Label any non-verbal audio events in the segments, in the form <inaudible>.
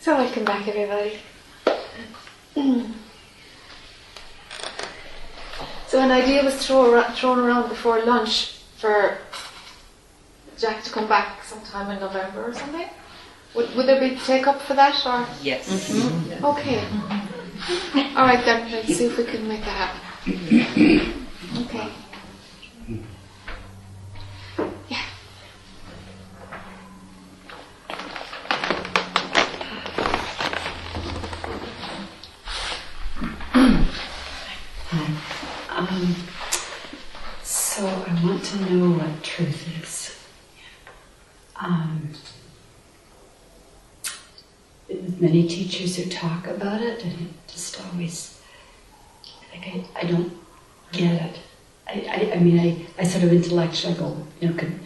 So welcome back everybody. So an idea was throw, thrown around before lunch for Jack to come back sometime in November or something. Would, would there be take up for that or? Yes. Mm-hmm. Okay. All right then, let's see if we can make that happen. Okay. Yeah. Um, so I want to know what truth is. Um, been with many teachers who talk about it, and it just always like I, I don't get it. I, I, I mean I, I sort of intellectually go, you know, could,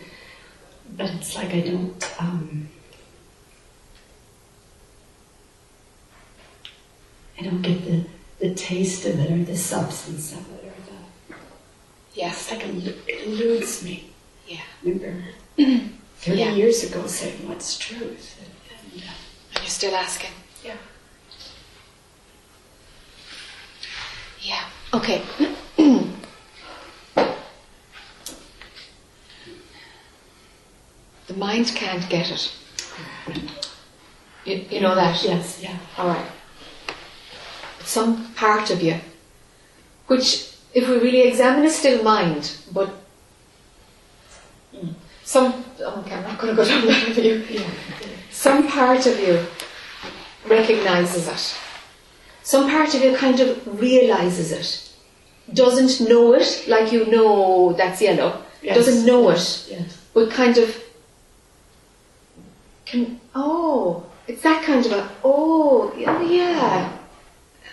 but it's like I don't. Um, I don't get the, the taste of it or the substance of it or the. Yeah. It's like it, it eludes me. Yeah. Remember, 30 Yeah. years ago saying what's truth. And, And you're still asking. yeah. Yeah. Okay. the mind can't get it. You, you know that? Yes, yeah. All right. Some part of you, which, if we really examine, is still mind, but some. Oh, okay, I'm not going to go down that with you. Some part of you recognizes it. Some part of you kind of realizes it. Doesn't know it like you know that's yellow. Yes. Doesn't know it, Yes. but kind of can. Oh, it's that kind of a. Oh, yeah, yeah.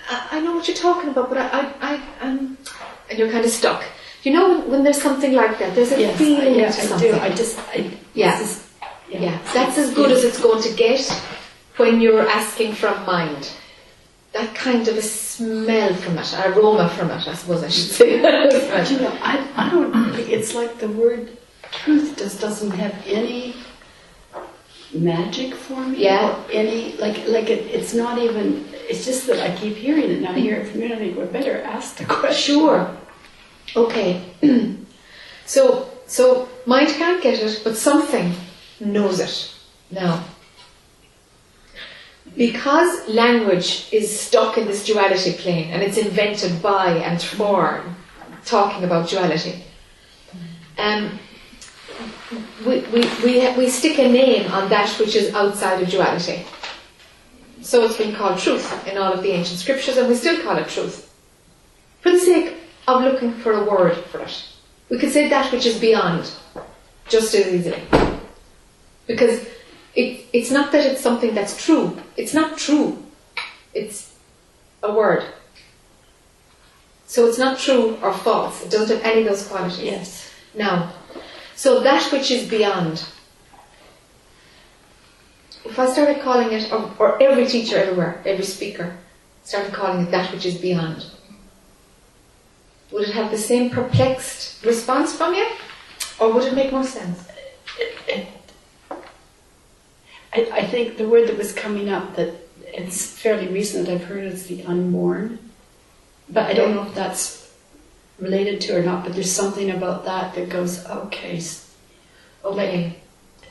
I, I know what you're talking about, but I, I, I, um, and you're kind of stuck. You know when, when there's something like that, there's a Yes, feeling I, yeah, I something. do. I just, I, Yeah. Is- Yeah, that's as good as it's going to get when you're asking from mind. That kind of a smell from it, aroma from it, I suppose I should say. <laughs> But you know, <laughs> I, I don't think it's like the word truth just doesn't have any magic for me. Yeah. Any, like, like it, it's not even, it's just that I keep hearing it and I hear it from you and I think, well, better ask the question. Sure. Okay. <clears throat> so, so mind can't get it, but something knows it. Now, because language is stuck in this duality plane and it's invented by and for talking about duality, um, we, we, we, we stick a name on that which is outside of duality. So it's been called truth in all of the ancient scriptures, and we still call it truth. For the sake of looking for a word for it, we could say that which is beyond just as easily. Because it, it's not that it's something that's true, it's not true, it's a word. So it's not true or false, it doesn't have any of those qualities. Yes. Now, so that which is beyond. If I started calling it, or, or every teacher everywhere, every speaker, started calling it that which is beyond, would it have the same perplexed response from you? Or would it make more sense? I, I think the word that was coming up that it's fairly recent I've heard is the unborn. But I don't know if that's related to or not, but there's something about that that goes, okay. Okay.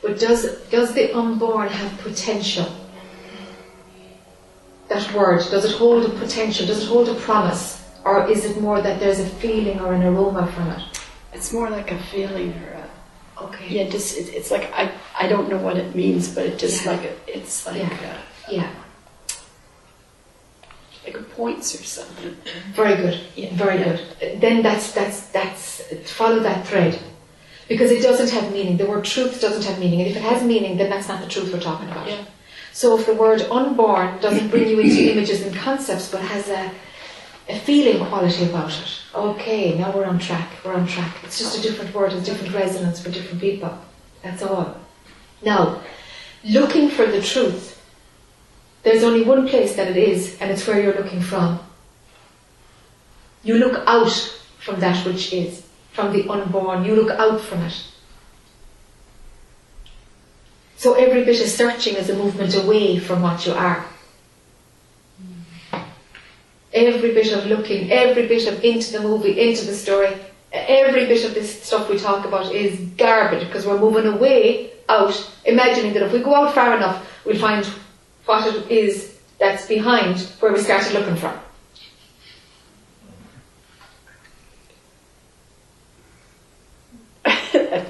But does, does the unborn have potential? That word, does it hold a potential? Does it hold a promise? Or is it more that there's a feeling or an aroma from it? It's more like a feeling or a, Okay. yeah, just, it, it's like, I, I don't know what it means, but it just Yeah. like, a, it's like, Yeah. a, Yeah. like a points or something. Very good. Yeah. Very Yeah. good. Then that's that's that's follow that thread. Because it doesn't have meaning. The word truth doesn't have meaning. And if it has meaning, then that's not the truth we're talking about. Yeah. So if the word unborn doesn't bring you into images and concepts but has a a feeling quality about it, okay, now we're on track. We're on track. It's just a different word, a different resonance for different people. That's all. Now, looking for the truth, there's only one place that it is, and it's where you're looking from. You look out from that which is, from the unborn. You look out from it. So every bit of searching is a movement away from what you are. Every bit of looking, every bit of into the movie, into the story, every bit of this stuff we talk about is garbage because we're moving away out, imagining that if we go out far enough, we'll find what it is that's behind where we started looking from. <laughs>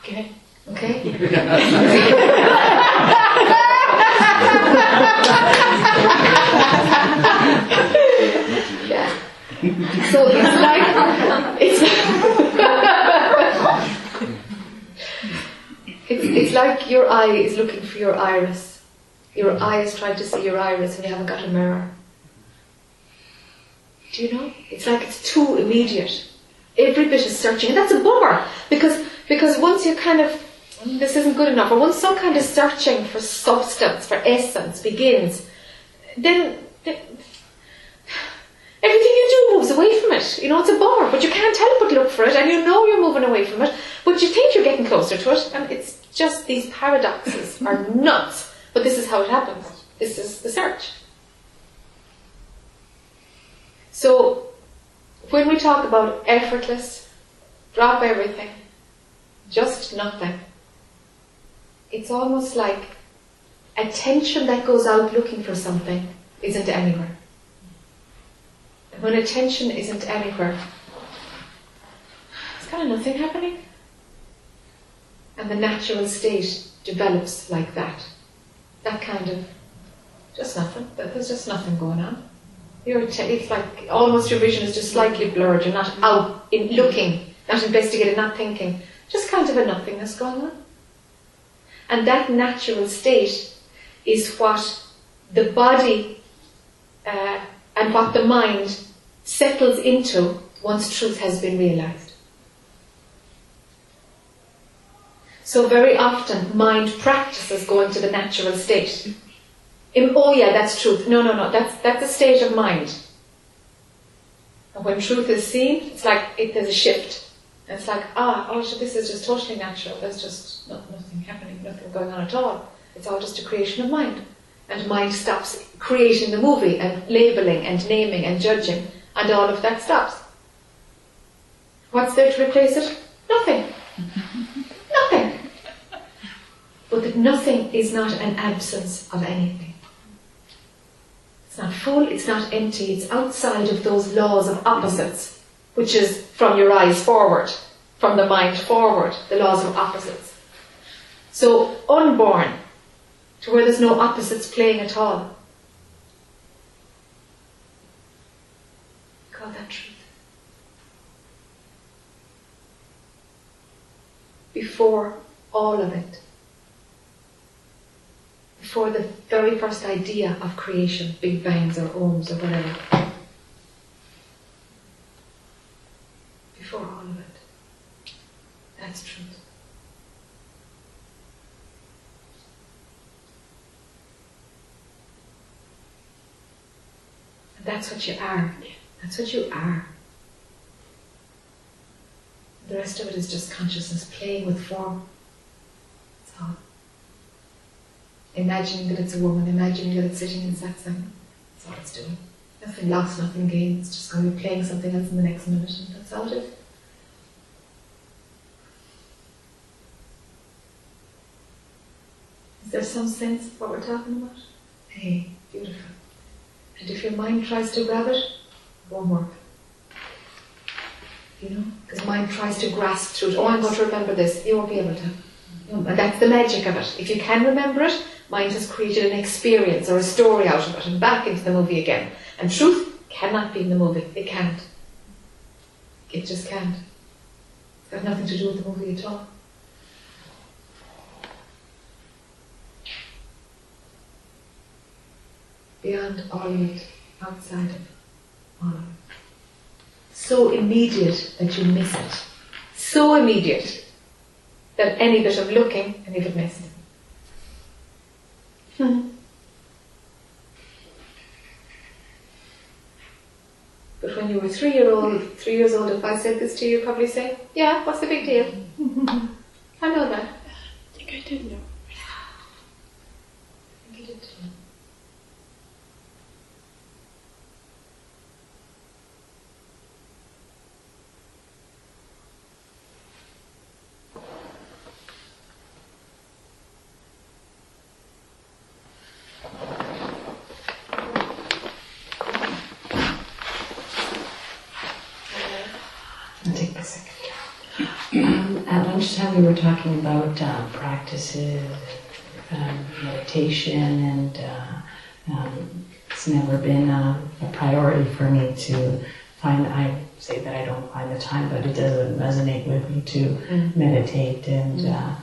Okay. Okay? <laughs> <laughs> So it's like it's it's, it's like your eye is looking for your iris. Your eye is trying to see your iris and you haven't got a mirror. Do you know? It's like it's too immediate. Every bit is searching, and that's a bummer because because once you kind of this isn't good enough, or once some kind of searching for substance, for essence begins, then, then everything you do moves away from it. You know, it's a bummer, but you can't help but look for it, and you know you're moving away from it, but you think you're getting closer to it, and it's just these paradoxes <laughs> are nuts. But this is how it happens. This is the search. So, when we talk about effortless, drop everything, just nothing, it's almost like attention that goes out looking for something isn't anywhere. When attention isn't anywhere, there's kind of nothing happening. And the natural state develops like that. That kind of, just nothing. There's just nothing going on. It's like almost your vision is just slightly blurred. You're not out in looking, not investigating, not thinking. Just kind of a nothingness going on. And that natural state is what the body uh, and what the mind settles into once truth has been realized. So very often mind practices going to the natural state. In, oh yeah, that's truth. No, no, no, that's, that's a state of mind. And when truth is seen, it's like it, there's a shift. And it's like, ah, oh, this is just totally natural. There's just not, nothing happening, nothing going on at all. It's all just a creation of mind. And mind stops creating the movie and labeling and naming and judging, and all of that stops. What's there to replace it? Nothing. <laughs> nothing. But that nothing is not an absence of anything. It's not full, it's not empty, it's outside of those laws of opposites, which is from your eyes forward, from the mind forward, the laws of opposites. So, unborn, to where there's no opposites playing at all. That truth. Before all of it. Before the very first idea of creation, Big Bangs or Ohms or whatever. Before all of it. That's truth. That's what you are. That's what you are. The rest of it is just consciousness playing with form. That's all. Imagining that it's a woman, imagining that it's sitting in satsang. That's all it's doing. Nothing lost, nothing gained. It's just going to be playing something else in the next minute, that's all it is. Is there some sense of what we're talking about? Hey, beautiful. And if your mind tries to grab it, it won't. You know? Because mind tries to grasp through it. Oh, I'm going to remember this. You won't be able to. Mm, and that's the magic of it. If you can remember it, mind has created an experience or a story out of it and back into the movie again. And truth cannot be in the movie. It can't. It just can't. It's got nothing to do with the movie at all. Beyond all of it, outside of all So immediate that you miss it. So immediate that any bit of looking and you could miss it. But when you were three year old, three years old, if I said this to you, you'd probably say, "Yeah, what's the big deal?" <laughs> I know that. I think I did know. I'll take my second. Um, at lunchtime, we were talking about uh, practices, um, meditation, and uh, um, it's never been a, a priority for me to find. I say that I don't find the time, but it doesn't resonate with me to meditate and uh,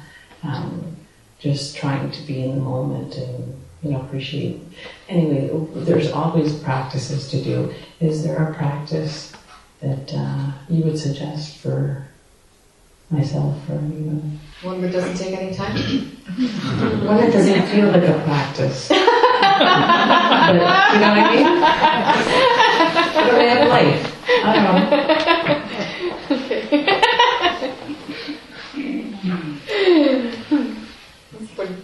um, just trying to be in the moment and you know appreciate. Anyway, there's always practices to do. Is there a practice that uh, you would suggest for myself or? One that doesn't take any time. <coughs> One that doesn't feel like a practice. <laughs> but, you know what I mean? What do I have life? I don't know. That's funny.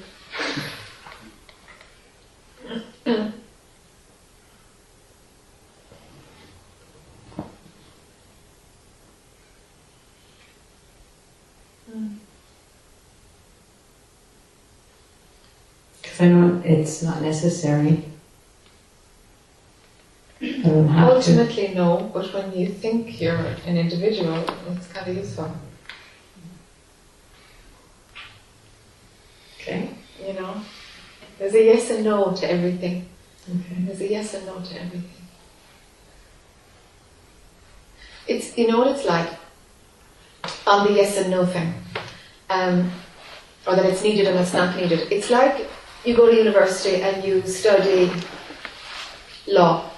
Because I know it's not necessary. I to. Ultimately, no, but when you think you're an individual, it's kind of useful. Okay. You know, there's a yes and no to everything. Okay. There's a yes and no to everything. It's you know what it's like on the yes and no thing, um, or that it's needed and it's not needed. It's like you go to university and you study law,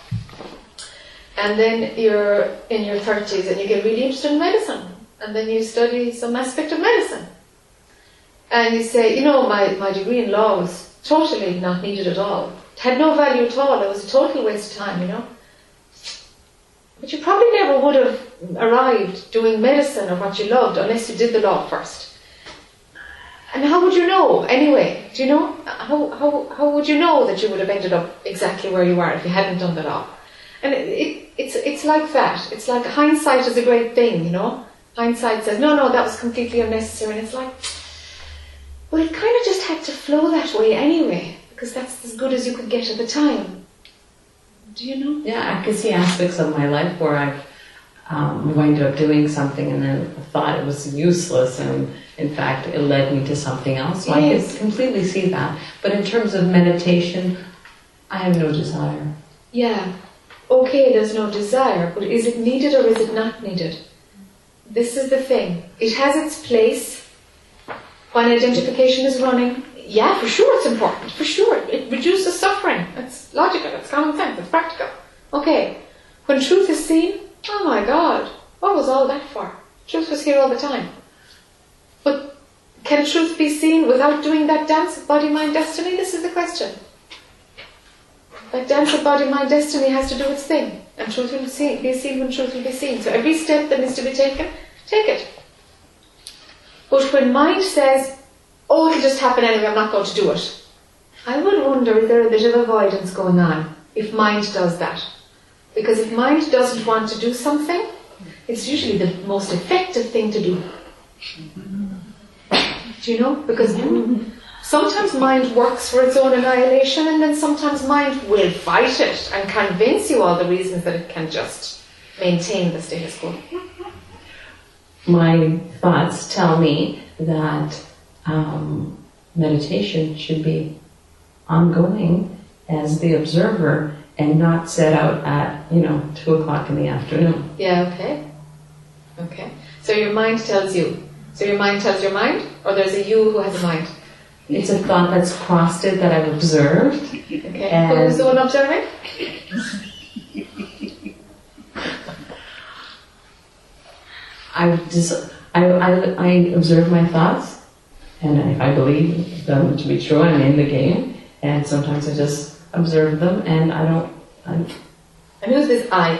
and then you're in your thirties and you get really interested in medicine, and then you study some aspect of medicine, and you say, you know, my, my degree in law was totally not needed at all. It had no value at all. It was a total waste of time, you know. But you probably never would have arrived doing medicine or what you loved unless you did the law first. And how would you know anyway? Do you know? How, how, how would you know that you would have ended up exactly where you are if you hadn't done the law? And it, it, it's, it's like that. It's like hindsight is a great thing, you know? Hindsight says, no, no, that was completely unnecessary. And it's like, well, it kind of just had to flow that way anyway, because that's as good as you could get at the time. Do you know? Yeah, I could see aspects of my life where I've um, wound up doing something and then thought it was useless, and in fact, it led me to something else. So I Yes. could completely see that. But in terms of meditation, I have no desire. Yeah. Okay, there's no desire, but is it needed or is it not needed? This is the thing. It has its place when identification is running. Yeah, for sure it's important. For sure. It reduces suffering. It's logical, it's common sense, it's practical. Okay. When truth is seen, oh my god, what was all that for? Truth was here all the time. But can truth be seen without doing that dance of body, mind, destiny? This is the question. That dance of body, mind, destiny has to do its thing. And truth will be seen when truth will be seen. So every step that needs to be taken, take it. But when mind says, oh, it'll just happen anyway, I'm not going to do it, I would wonder is there a bit of avoidance going on if mind does that? Because if mind doesn't want to do something, it's usually the most effective thing to do. Mm-hmm. Do you know? Because sometimes mind works for its own annihilation, and then sometimes mind will fight it and convince you all the reasons that it can just maintain the status quo. My thoughts tell me that um, meditation should be ongoing as the observer and not set out at, you know, two o'clock in the afternoon. Yeah, okay. Okay. So your mind tells you. So your mind tells your mind, or there's a you who has a mind. It's a thought that's crossed it that I've observed. Okay. And- Who's the one observing? I just, I, I, I observe my thoughts, and if I believe them to be true, I'm in the game. And sometimes I just observe them, and I don't. I, And who's this I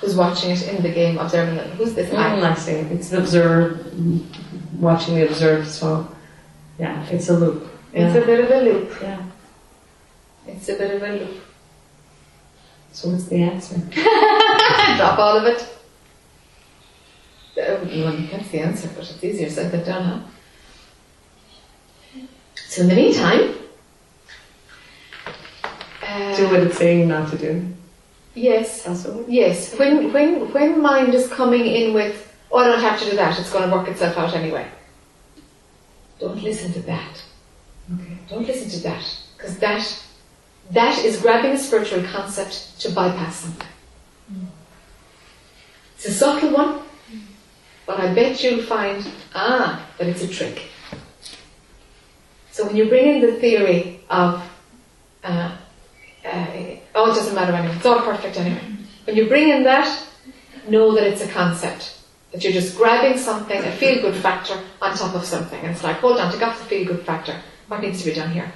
who's watching it in the game, observing it? Who's this I? I'm not saying it's the observe, watching the observe. So, yeah, it's a loop. It's Yeah. a bit of a loop. yeah. It's a bit of a loop. So what's the answer? <laughs> Drop all of it. Well, that's the answer, but it's easier said than done, huh? So in the meantime, uh, Do what it's saying not to do. Yes, yes. When when when mind is coming in with, oh, I don't have to do that. It's going to work itself out anyway. Don't listen to that. Okay. Don't listen to that because that that is grabbing a spiritual concept to bypass something. It's a subtle one, but I bet you'll find ah that it's a trick. So when you bring in the theory of uh, uh, oh, it doesn't matter anyway. It's all perfect anyway. When you bring in that, know that it's a concept. That you're just grabbing something, a feel good factor, on top of something. And it's like, hold on, to get the feel good factor. What needs to be done here?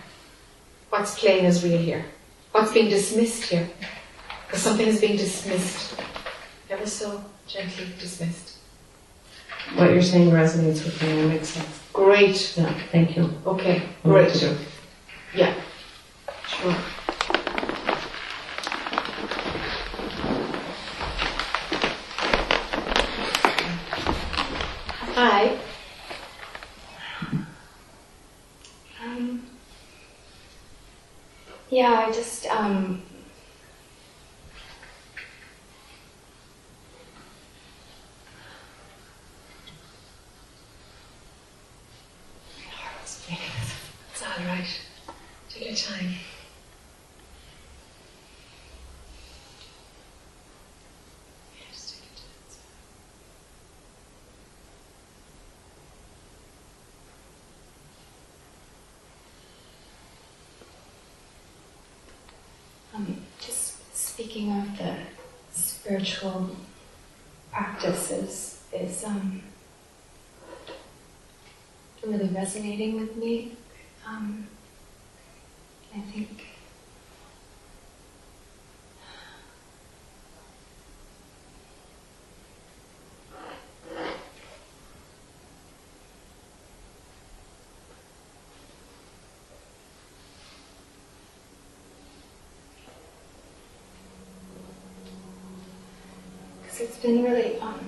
What's playing as real here? What's being dismissed here? Because something is being dismissed. Ever so gently dismissed. What you're saying resonates with me and makes sense. Great. Yeah, thank you. Okay, great. Yeah. Sure. Hi. Um, yeah, I just um. <laughs> It's all right. Take your time. Yes, take your time. Um, just speaking of the spiritual practices is um, really resonating with me. Um, I think because it's been really um,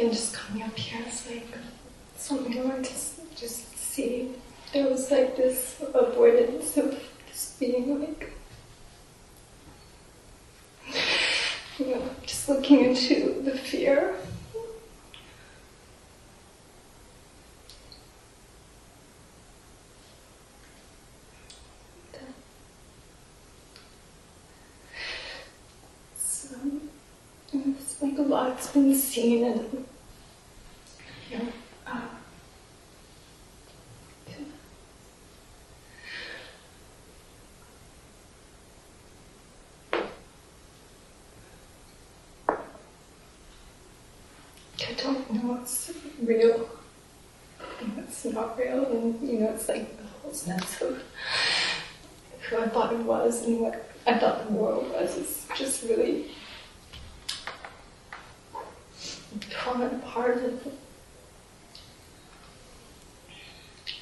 even just coming up here, it's like something I to just see. There was like this avoidance of just being like, <laughs> you know, just looking into the fear. So, it's like a lot's been seen and you know, uh, I don't know what's real real, and you know, it's like the whole sense of who I thought it was and what I thought the world was is just really torn apart.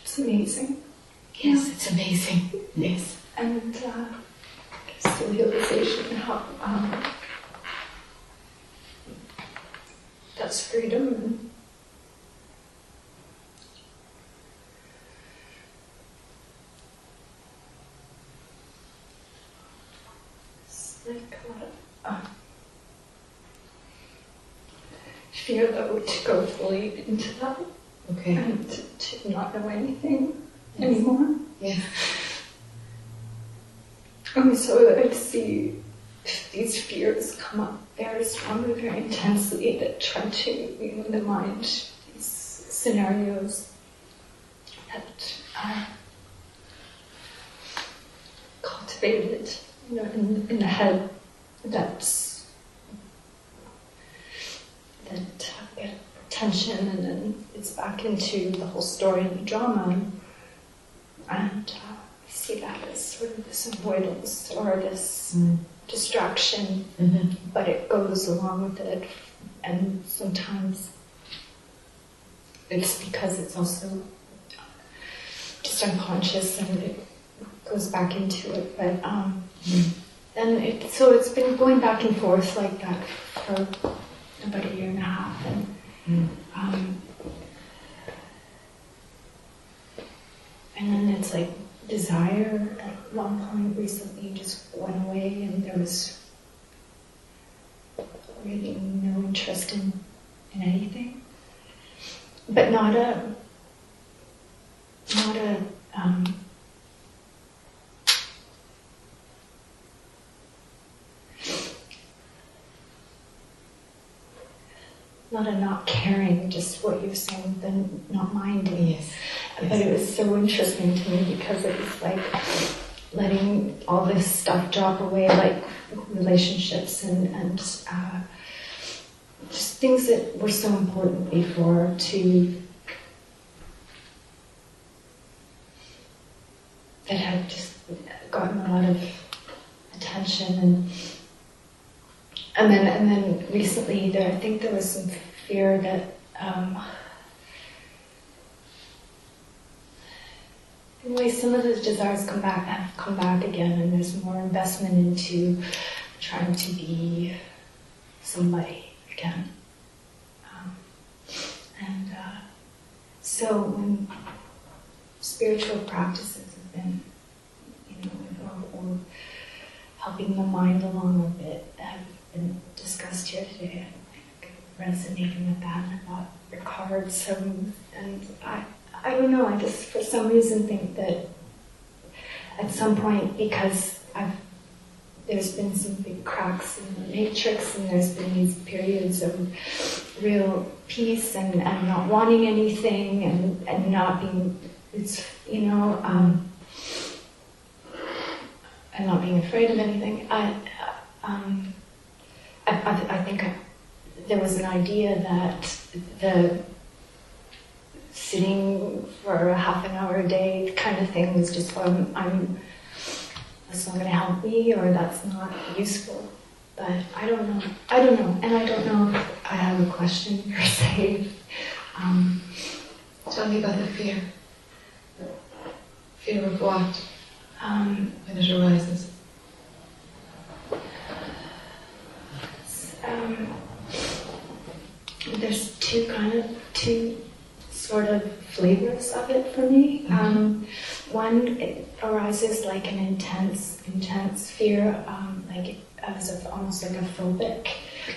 It's amazing. Yes, it's amazing. Yes. And uh, just the realization how um, that's freedom and it's like a lot of um, though to go fully into that Okay. and to, to not know anything anymore. Yes. Um, so I see these fears come up very strongly, very intensely that try to, you know, in the mind, these scenarios that uh, cultivated, you know, in, in the head that's that get tension and then it's back into the whole story and the drama and uh, I see that as sort of this avoidance or this Mm. distraction Mhm. but it goes along with it and sometimes it's because it's also just unconscious and it goes back into it but um, and it so it's been going back and forth like that for about a year and a half and Mm. um, and then it's like desire at one point recently just went away and there was really no interest in, in anything. But not a not a um, not a not caring, just what you're saying, then not minding. Yes. But it was so interesting to me because it was like letting all this stuff drop away, like relationships and, and uh, just things that were so important before to that had just gotten a lot of attention and and then and then recently there I think there was some fear that um, Anyway, some of those desires come back, have come back again, and there's more investment into trying to be somebody again. Um, and uh, so when spiritual practices have been, you know, or, or helping the mind along a bit, have been discussed here today. I'm resonating with that, thought your cards so, and I. I don't know, I just for some reason think that at some point, because I've, there's been some big cracks in the matrix and there's been these periods of real peace and, and not wanting anything and, and not being, it's, you know, um, and not being afraid of anything. I, um, I, I, I think I, there was an idea that the sitting for a half an hour a day kind of thing was just um, I'm that's not going to help me or that's not useful. But I don't know. I don't know, and I don't know if I have a question <laughs> per se. Um, Tell me about the fear. Fear of what um, when it arises? Um, there's two kind of two sort of flavors of it for me. Um, one it arises like an intense, intense fear, um, like as of almost like a phobic.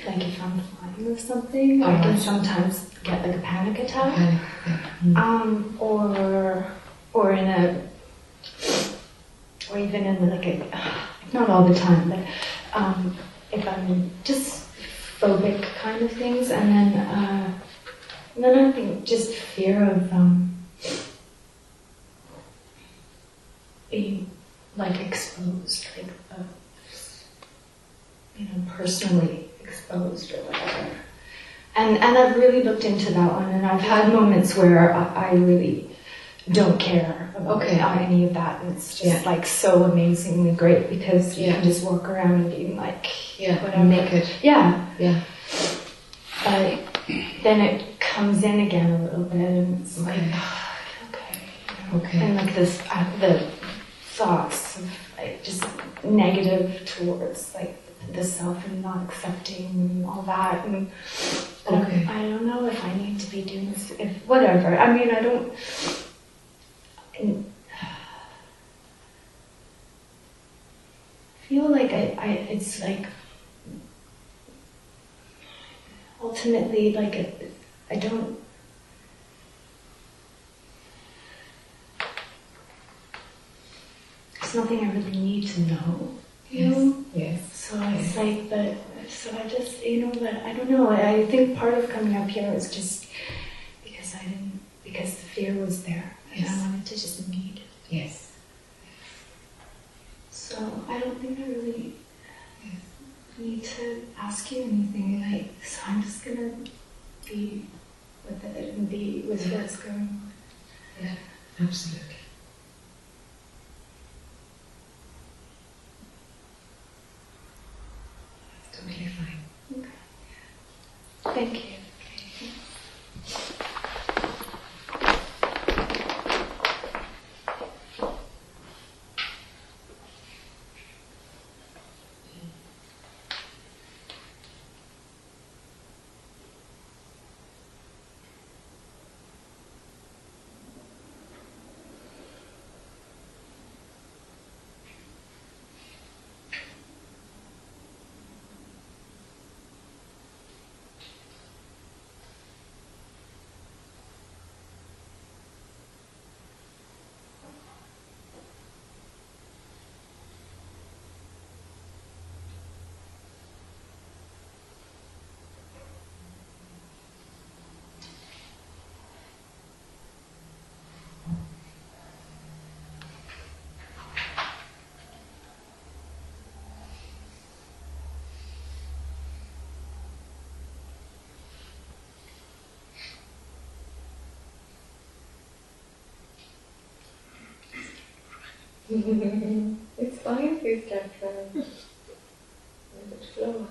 Like if I'm flying or something, I can sometimes get like a panic attack. Yeah. Um, or or in a or even in like a not all the time, but um, if I'm just phobic kind of things, and then uh, and then I think just fear of um, being like exposed, like of, you know, personally exposed or whatever. And and I've really looked into that one, and I've had moments where I, I really don't care about Okay. any of that, and it's just Yeah. like so amazingly great because you Yeah. can just walk around and being like, Yeah. Whatever. Naked. yeah, Yeah. but then it comes in again a little bit, and it's like, Okay. okay. Okay. and like this, uh, the thoughts of like just negative towards like the self and not accepting and all that, and Okay. I don't know if I need to be doing this, if whatever. I mean, I don't. Feel like I, I, it's like ultimately like it, I don't. It's nothing I really need to know, you Yes. know. Yes. So it's like, but so I just, you know, but I don't know. I, I think part of coming up here was just because I didn't, because the fear was there, yes. I wanted to just meet. Yes. So I don't think I really yes. need to ask you anything. Like, so I'm just gonna be with it and be with yeah. what's going on. Yeah, absolutely. It's totally fine. Okay. Thank you. It's fine if you start trying. Let it flow.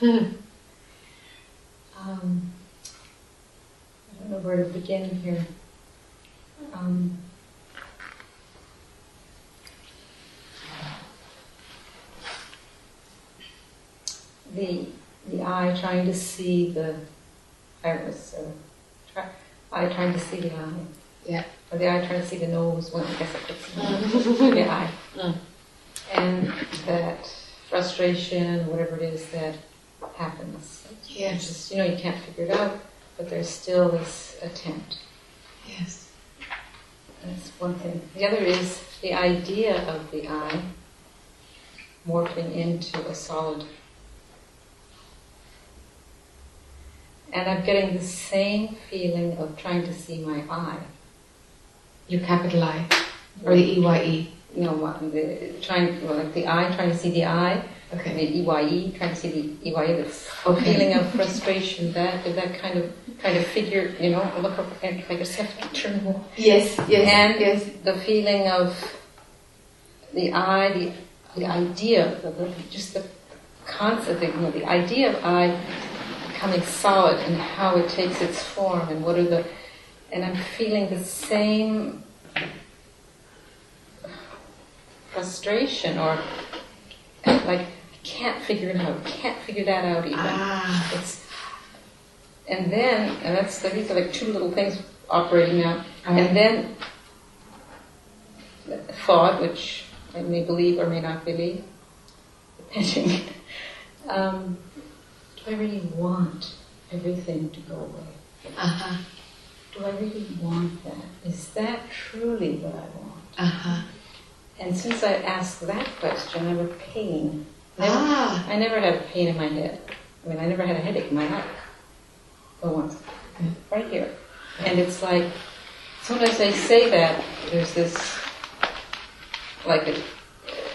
<laughs> Um, I don't know where to begin here. Um, the the eye trying to see the iris, or try, eye trying to see the eye. Yeah. Or the eye trying to see the nose. Well, I guess I could see the eye. Mm. And that frustration, whatever it is that happens. Yes. It's just, you know, you can't figure it out, but there's still this attempt. Yes. That's one thing. The other is the idea of the I morphing into a solid. And I'm getting the same feeling of trying to see my eye. You capital I or the E E. Know, what, the, trying, well, like the eye, trying to see the eye, Okay. the EYE, trying to see the EYE, that's Okay. feeling of frustration, that, that kind of, kind of figure, you know, look up and I just have to Yes. Yes. And yes. the feeling of the eye, the, the idea, the, the, just the concept, you know, the idea of I becoming solid and how it takes its form and what are the, and I'm feeling the same frustration or like I can't figure it out, can't figure that out even. Ah. It's, and then, and that's, these are like two little things operating now. And then thought, which I may believe or may not believe, depending. <laughs> um, do I really want everything to go away? Uh huh. Do I really want that? Is that truly what I want? Uh huh. And since I asked that question, I have a pain. Ah. I never had pain in my head. I mean, I never had a headache in my life. But once. Right here. And it's like, sometimes I say that, there's this, like a,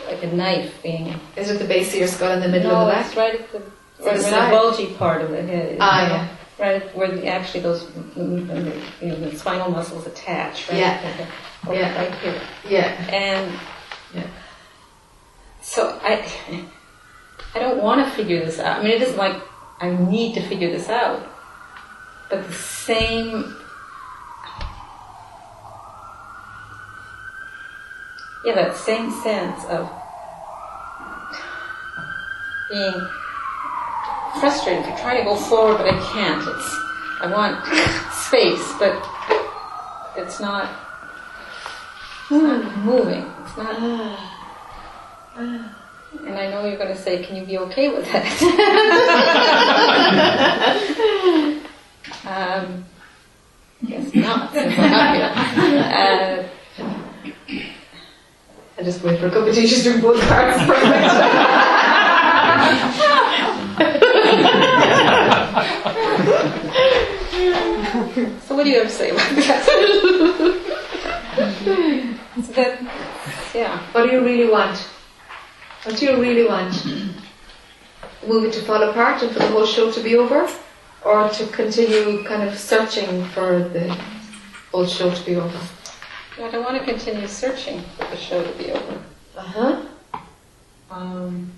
like a knife being. Is it the base of your skull in the middle no, of the it's back? right at the, the right where the bulgy part of the head. Ah, yeah. Right where the, actually those, mm, mm, you know, the spinal muscles attach, right? Yeah. Or Yeah. Right here. Yeah. And Yeah. so I, <laughs> I don't want to figure this out. I mean, it isn't like I need to figure this out, but the same, yeah, that same sense of being frustrated. You're trying to go forward, but I can't. It's I want space, but it's not. It's not moving. It's not. And I know you're going to say, "Can you be okay with that?" <laughs> um, guess not. Since <laughs> I'm. Uh, I just wait for a couple of teachers doing both parts. so, what do you have to say about that? <laughs> so that, yeah. what do you really want? What do you really want? Movie to fall apart and for the whole show to be over? Or to continue kind of searching for the whole show to be over? I don't want to continue searching for the show to be over. Uh huh. Um,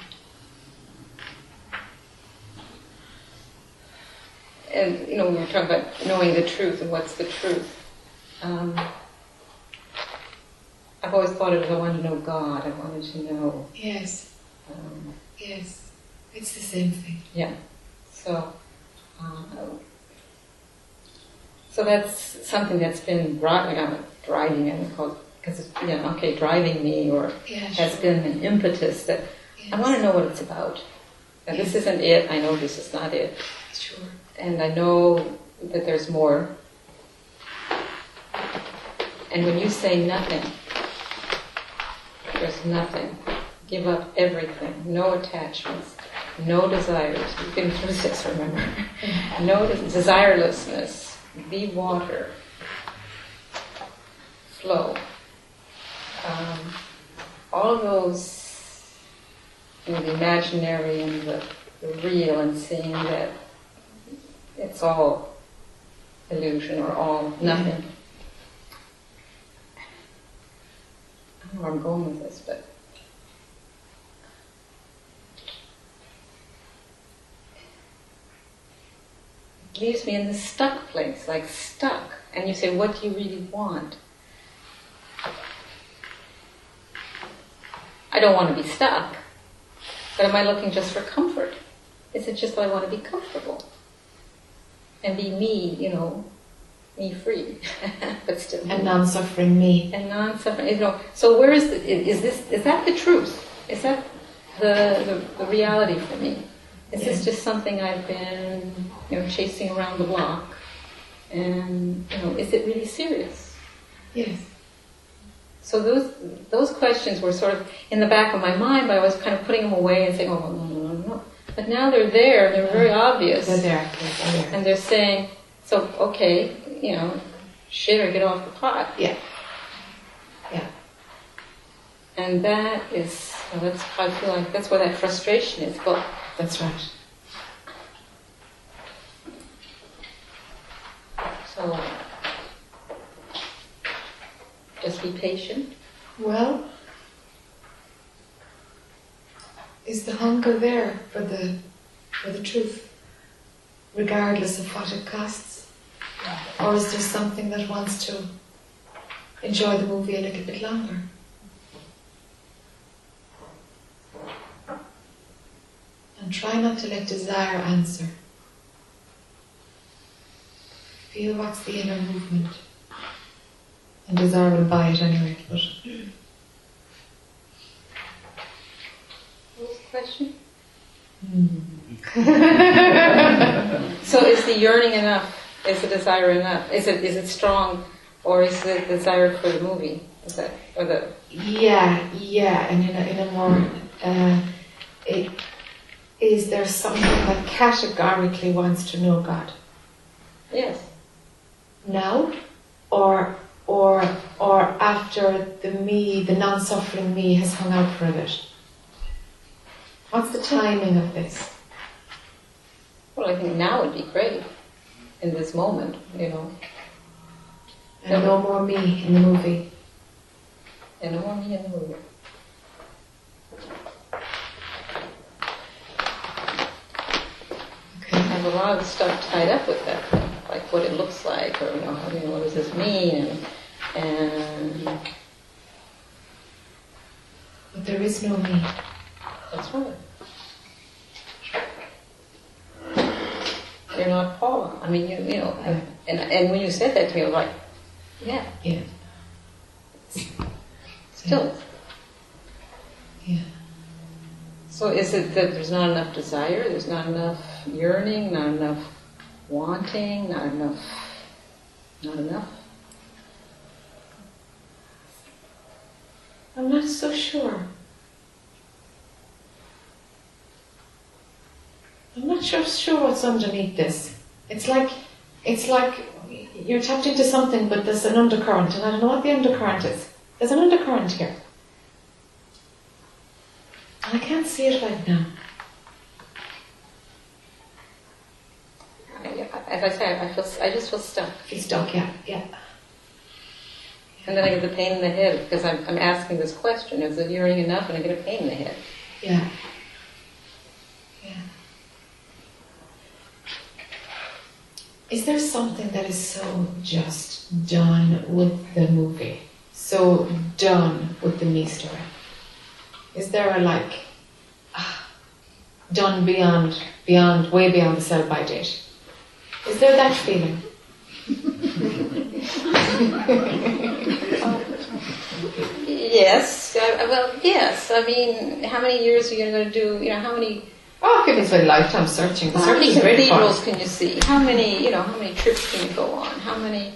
and you know, we were talking about knowing the truth and what's the truth. Um, I've always thought of it I wanted to know God. I wanted to know. Yes, Um, yes. It's the same thing. yeah. So. Um, so that's something that's been driving, uh, driving, and called because you know, okay, driving me or Yeah, has been an impetus that I want to know what it's about. And this isn't it. I know this is not it. Sure. And I know that there's more. And when you say nothing, there's nothing. Give up everything. No attachments. No desires. We've been through this, remember? No des- desirelessness. Be water. Flow. Um, all those, you know, the imaginary and the, the real, and seeing that it's all illusion or all nothing. I don't know where I'm going with this, but it leaves me in this stuck place, like stuck. And you say, what do you really want? I don't want to be stuck. But am I looking just for comfort? Is it just that I want to be comfortable? And be me, you know, me free, <laughs> but still. And non-suffering me. and non-suffering. You know, so where is the, is this? Is that the truth? Is that the the, the reality for me? Is this just something I've been, you know, chasing around the block? And you know, is it really serious? Yes. So those those questions were sort of in the back of my mind, but I was kind of putting them away and saying, "Oh no, no, no, no, no." But now they're there; they're very obvious, They're there. They're there. and they're saying, "So okay, you know, shit or get off the pot." Yeah. Yeah. And that is, well, that's how I feel like that's where that frustration is. But That's right. so, just be patient. Well, is the hunger there for the for the truth, regardless of what it costs, or is there something that wants to enjoy the movie a little bit longer? And try not to let desire answer. Feel what's the inner movement. And desire will buy it anyway, but What was the question? Hmm. <laughs> <laughs> so, is the yearning enough? Is the desire enough? Is it is it strong, or is the desire for the movie? Is that or the Yeah, yeah, and in a, in a more, uh, it, is there something that categorically wants to know God? yes? now, or or or after the me, the non-suffering me, has hung out for a bit? What's the timing of this? Well, I think now would be great in this moment, you know. And no more me in the movie. And no more me in the movie. Okay. I have a lot of stuff tied up with that, thing, like what it looks like, or you know, how, you know what does this mean, and, and But there is no me. that's right. You're not Paula. I mean, you you know, and and when you said that to me, I was like, yeah, Yeah. still. Yeah. So is it that there's not enough desire, there's not enough yearning, not enough wanting, not enough, not enough? I'm not so sure. I'm not sure, sure what's underneath this. It's like, it's like you're tapped into something, but there's an undercurrent, and I don't know what the undercurrent is. There's an undercurrent here. And I can't see it right now. As I say, I feel, I just feel stuck. It's stuck, yeah, yeah. And then I get the pain in the head because I'm, I'm asking this question, is it hearing enough? And I get a pain in the head. Yeah. Is there something that is so just done with the movie? So done with the me story? Is there a like ah, done beyond beyond way beyond the sell by date? Is there that feeling? <laughs> Yes, I- well, yes. I mean, how many years are you going to do? You know, how many Oh, goodness, a lifetime searching. How many is very fun. cathedrals can you see? How many, you know, how many trips can you go on? How many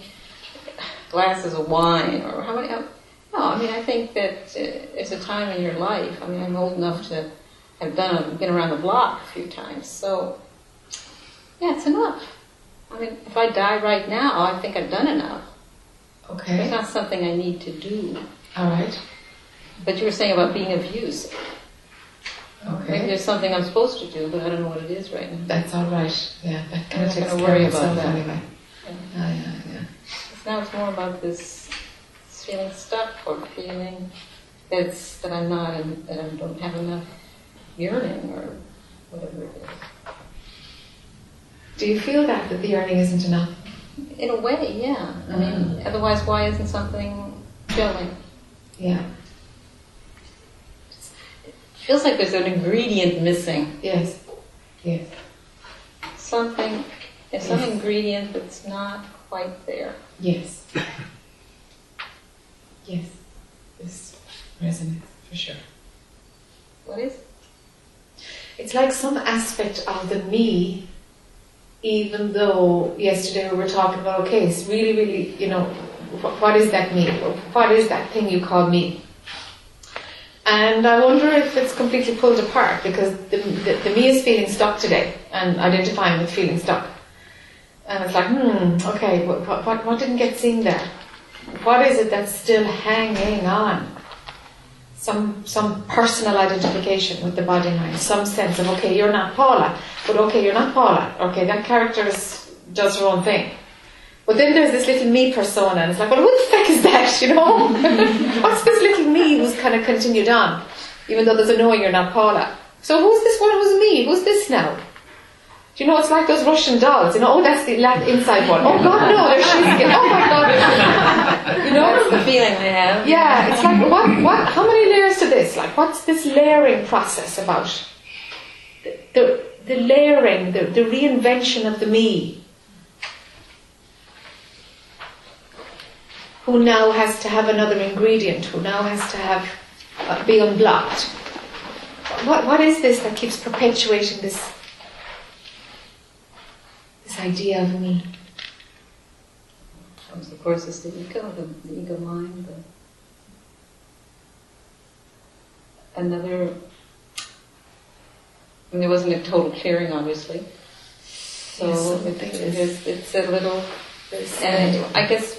glasses of wine, or how many? No, I mean, I think that uh, it's a time in your life. I mean, I'm old enough to have done, been around the block a few times, so yeah, it's enough. I mean, if I die right now, I think I've done enough. Okay. It's not something I need to do. All right. But you were saying about being of use. Maybe Okay. there's something I'm supposed to do, but I don't know what it is right now. That's all right. Yeah, that kind I'm of takes care worry of about that. anyway. Yeah. Oh, yeah, yeah, yeah. Now it's more about this feeling stuck or feeling that's that I'm not and that I don't have enough yearning or whatever it is. Do you feel that that the yearning isn't enough? In a way, yeah. I mean, ah. otherwise, why isn't something gelling? Yeah. It feels like there's an ingredient missing. Yes. Yes. Something, there's some ingredient that's not quite there. Yes. Yes. This resonates for sure. What is? It's like some aspect of the me, even though yesterday we were talking about, okay, it's really, really, you know, wh- what is that me? What is that thing you call me? And I wonder if it's completely pulled apart because the, the, the me is feeling stuck today and identifying with feeling stuck. And it's like, hmm, okay, what, what, what- didn't get seen there? What is it that's still hanging on? Some, some personal identification with the body mind, some sense of, okay, you're not Paula, but okay, you're not Paula. Okay, that character is, does her own thing. But then there's this little me persona, and it's like, well, who the fuck is that, <laughs> you know? What's this little me who's kind of continued on, even though there's a knowing you're not Paula? So who's this one who's me? Who's this now? Do you know, it's like those Russian dolls, you know, oh, that's the left inside one. Oh God, no, there's she's again. Oh my God. <laughs> You know, That's the feeling I have. yeah, it's like what what how many layers to this? Like what's this layering process about? The the, the layering, the, the reinvention of the me. Who now has to have another ingredient, who now has to have uh, be unblocked. What what is this that keeps perpetuating this this idea of me? comes, of course, is the ego, the, the ego mind. The another. And there wasn't a total clearing, obviously. So Yes, it, it is- it's a little And I guess,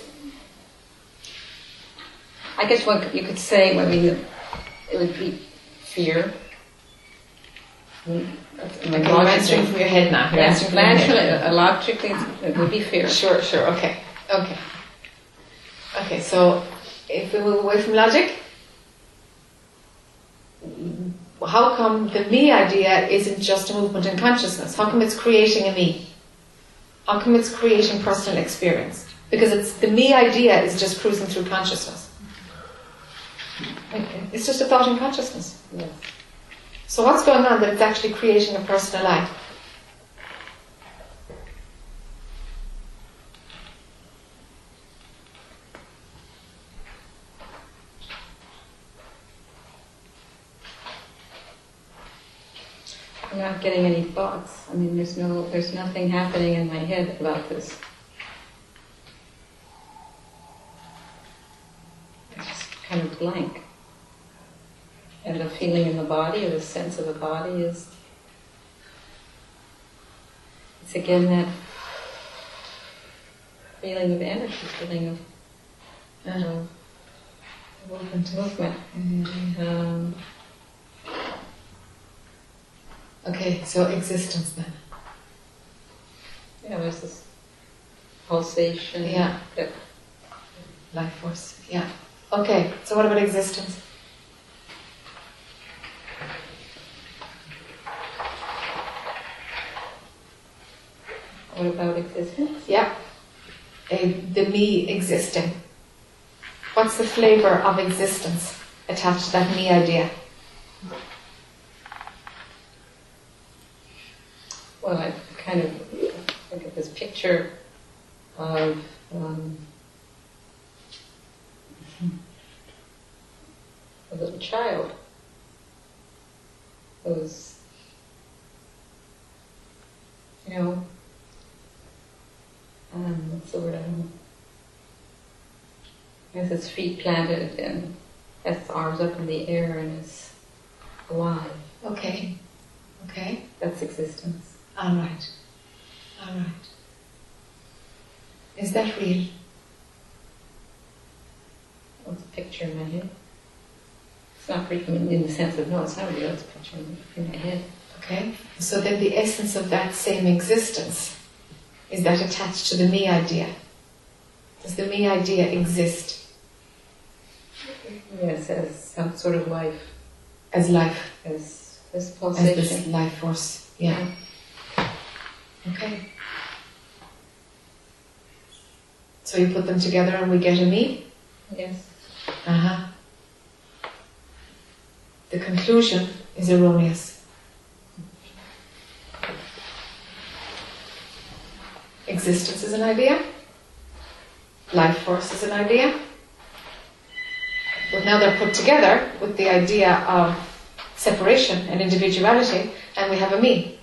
I guess what you could say, I mean, it would be fear. I mean, that's- I mean, Okay, answering from your head now. You're answering from your head. naturally, logically, it would be fear. Sure, sure, okay, okay. Okay, so if we move away from logic, how come the me idea isn't just a movement in consciousness? How come it's creating a me? How come it's creating personal experience? Because it's the me idea is just cruising through consciousness. It's just a thought in consciousness. Yes. So what's going on that it's actually creating a personal life? I'm not getting any thoughts. I mean, there's no, there's nothing happening in my head about this. It's just kind of blank. And the feeling in the body, or the sense of the body is, it's again that feeling of energy, feeling of, Uh, of movement. movement. Um, okay, so existence then. yeah, there's this pulsation. Yeah. that Life force, yeah. Okay, so what about existence? About existence? Yeah. A, the me existing. What's the flavour of existence attached to that me idea? Well, I kind of think of this picture of um, a little child who's, you know, um, what's the word? I don't know. Has his feet planted and has his arms up in the air and is alive. Okay. Okay. That's existence. All right. All right. Is that real? What's a picture in my head? It's not real in the sense of, no, it's not real, it's a picture in- in my head. Okay. So then the essence of that same existence is that attached to the me idea? Does the me idea exist Yes, as some sort of life, as life, as as pulsation. this life force? Yeah. Okay. So you put them together and we get a me? Yes. Uh huh. The conclusion is erroneous. Existence is an idea. Life force is an idea. But now they're put together with the idea of separation and individuality, and we have a me.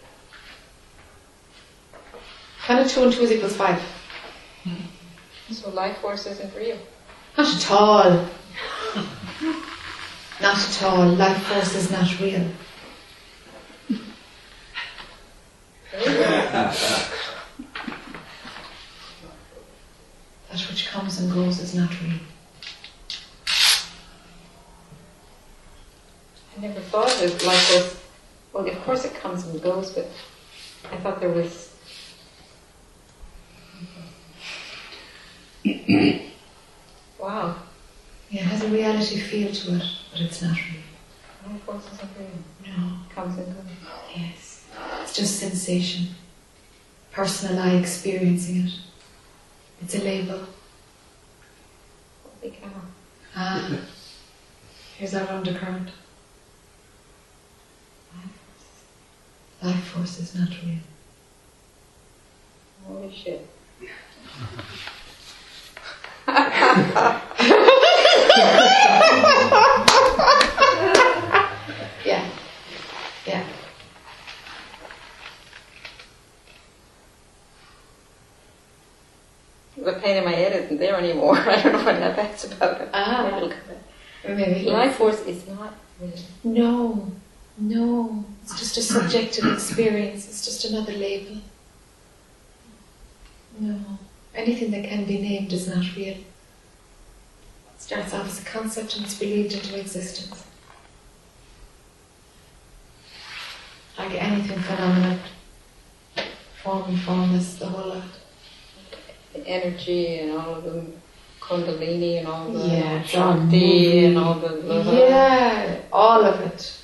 Kind of two and two is equals five. Hmm. So life force isn't real. Not at all. Not at all. Life force is not real. <laughs> That which comes and goes is not real. I never thought of it like this. Well, of course it comes and goes, but I thought there was. <coughs> wow, Yeah, it has a reality feel to it, but it's not real. life force isn't real. No. It comes and goes. Yes. It's just sensation. Personal eye experiencing it. It's a label. Holy cow. Ah. Here's our undercurrent. Life force is not real. Holy shit. <laughs> <laughs> Yeah. Yeah. The pain in my head isn't there anymore. <laughs> I don't know what that's about. Ah. Maybe it'll come. Maybe. Life force is not real. No. No. It's just a subjective experience. It's just another label. No. Anything that can be named is not real. It starts off as a concept and it's believed into existence. Like anything phenomenal, form and formless, the whole lot. The energy and all of the kundalini and all the Yeah, shakti and all the Yeah, all of it.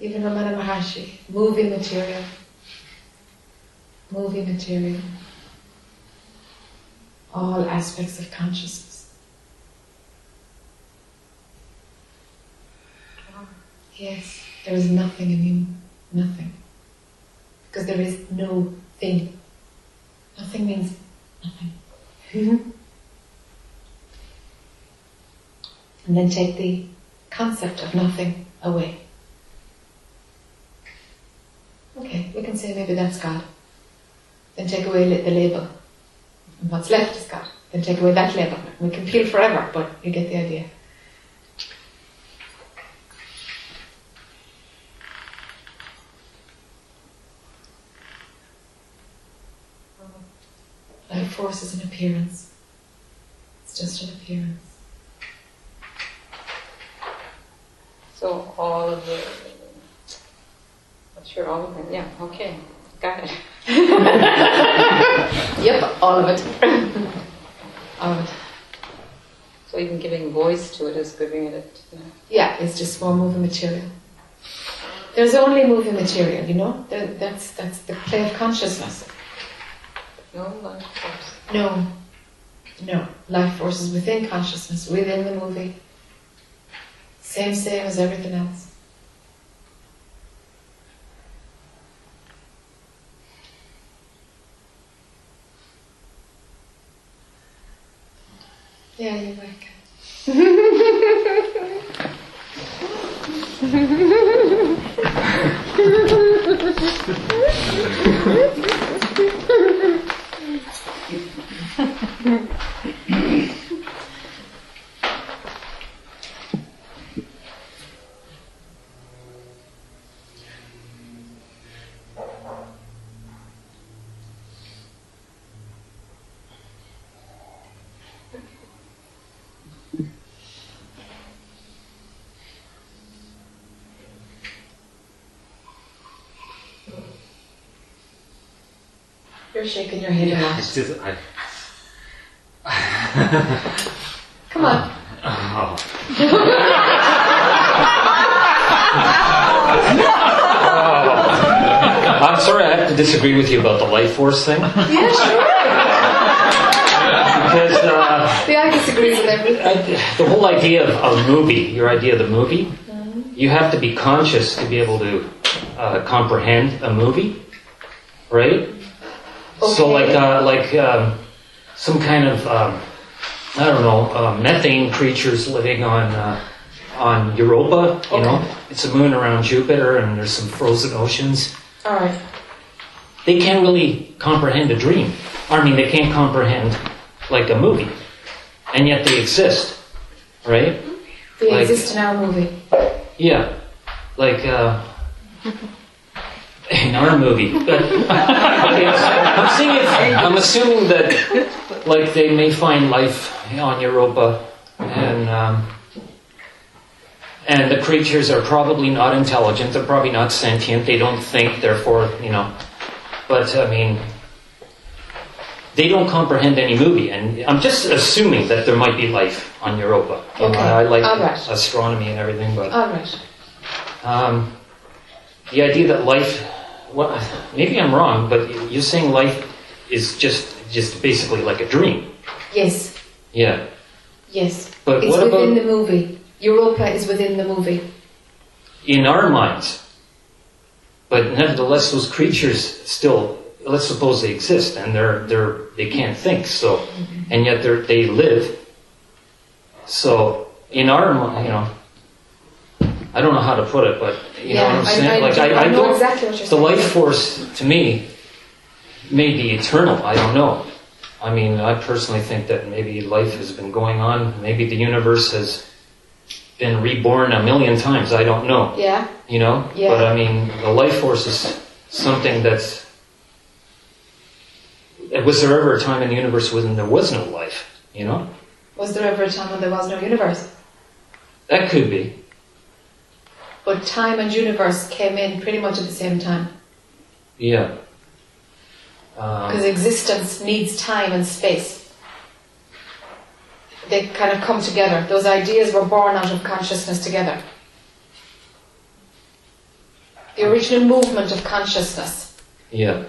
Even Ramana Maharshi, moving material. Moving material. All aspects of consciousness. Yes, there is nothing in you. Nothing. Because there is no thing. Nothing means nothing. Mm-hmm. and then take the concept of nothing away. Okay, we can say maybe that's God. Then take away the label. And what's left is God. Then take away that label. We can peel forever, but you get the idea. Life force is an appearance. It's just an appearance. So all of the, I'm sure all of them, yeah, okay, got it. <laughs> Yep, all of it. <laughs> all of it. So even giving voice to it is giving it, you know, Yeah, it's just more moving material. There's only moving material, you know? There- That's, that's the play of consciousness. No life force. No, no. Life force is within consciousness, within the movie. Same, same as everything else. Yeah, you're welcome. <laughs> You're shaking your head a lot. It's just, I, <laughs> Come on. oh. <laughs> I'm sorry, I have to disagree with you about the life force thing. Yeah, sure. Because uh, Yeah, I disagree with everything. I, the whole idea of a movie, your idea of the movie, you have to be conscious to be able to uh, comprehend a movie, right? So like uh, like um, some kind of um, I don't know uh, methane creatures living on uh, on Europa. You know, it's a moon around Jupiter, and there's some frozen oceans. All right. They can't really comprehend a dream. I mean, they can't comprehend like a movie, and yet they exist, right? They Like- exist in our movie. Yeah, like uh, <laughs> in our movie. <laughs> But I'm saying, I'm assuming that like they may find life on Europa, and um, and the creatures are probably not intelligent. They're probably not sentient. They don't think. Therefore, you know. But I mean. They don't comprehend any movie, and I'm just assuming that there might be life on Europa. You know, Okay, I like all right. astronomy and everything, but All right. um, the idea that life, well, maybe I'm wrong, but you're saying life is just just basically like a dream. Yes. Yeah. Yes. But it's what within about the movie. Europa is within the movie. in our minds? But nevertheless, those creatures still, let's suppose they exist and they're they're they can't think. So, mm-hmm. and yet they are they live. So in our, you know, I don't know how to put it, but you know what I'm saying. I, like do- I know exactly what you're saying. The life force, to me, may be eternal. I don't know. I mean, I personally think that maybe life has been going on. Maybe the universe has been reborn a million times. I don't know. Yeah. You know? Yeah. But I mean, the life force is something that's was there ever a time in the universe when there was no life? You know, Was there ever a time when there was no universe? that could be. But time and universe came in pretty much at the same time. Yeah. Because Um, existence needs time and space. They kind of come together. Those ideas were born out of consciousness together. The original movement of consciousness. yeah.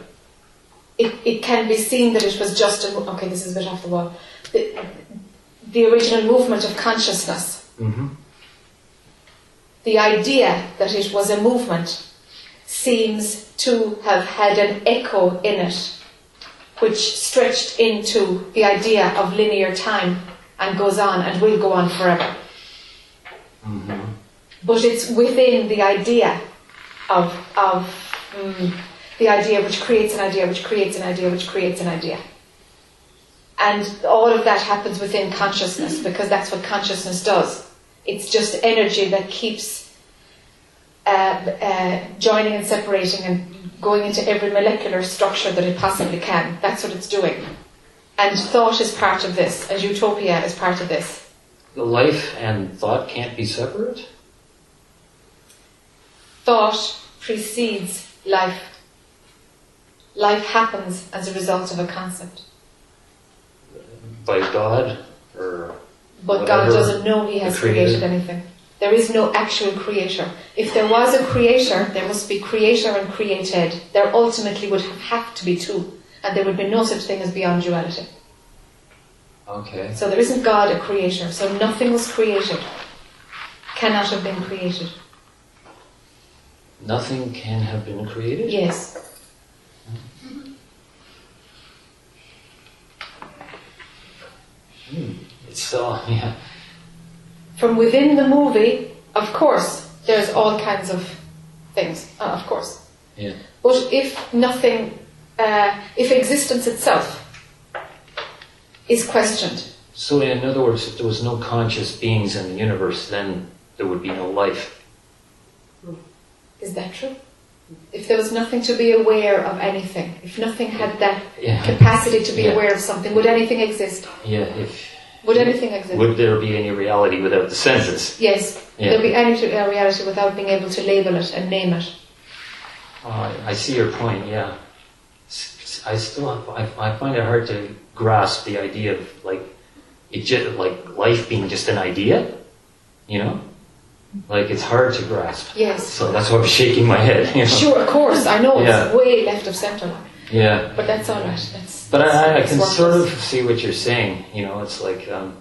It, it can be seen that it was just a. Okay, this is a bit off the wall. The, the original movement of consciousness. hmm The idea that it was a movement seems to have had an echo in it, which stretched into the idea of linear time and goes on and will go on forever. hmm But it's within the idea of, of mm, the idea which creates an idea, which creates an idea, which creates an idea. And all of that happens within consciousness because that's what consciousness does. It's just energy that keeps uh, uh, joining and separating and going into every molecular structure that it possibly can. That's what it's doing. And thought is part of this, and utopia is part of this. The life and thought can't be separate. Thought precedes life. Life happens as a result of a concept. by God or But God doesn't know He has the creator- created anything. There is no actual creator. If there was a creator, there must be creator and created. There ultimately would have to be two, and there would be no such thing as beyond duality. okay. So there isn't God a creator, so nothing was created, cannot have been created. Nothing can have been created. Yes. Hmm. Hmm. It's still <laughs> yeah. From within the movie, of course, there's all kinds of things, uh, of course. Yeah. But if nothing, uh, if existence itself is questioned, So in other words, if there was no conscious beings in the universe, then there would be no life. is that true? If there was nothing to be aware of anything, if nothing had that Yeah. capacity to be Yeah. aware of something, would anything exist? Yeah. If Would anything exist? would there be any reality without the senses? yes. Yeah. There'd be any uh, reality without being able to label it and name it. Oh, I, I see your point. Yeah. I still I, I find it hard to grasp the idea of like it just like life being just an idea. You know, like it's hard to grasp. Yes. So that's why I'm shaking my head. You know? Sure, of course. I know Yeah. it's way left of centre, Yeah. but that's all right. That's. But I, I can sort of see what you're saying. You know, it's like um,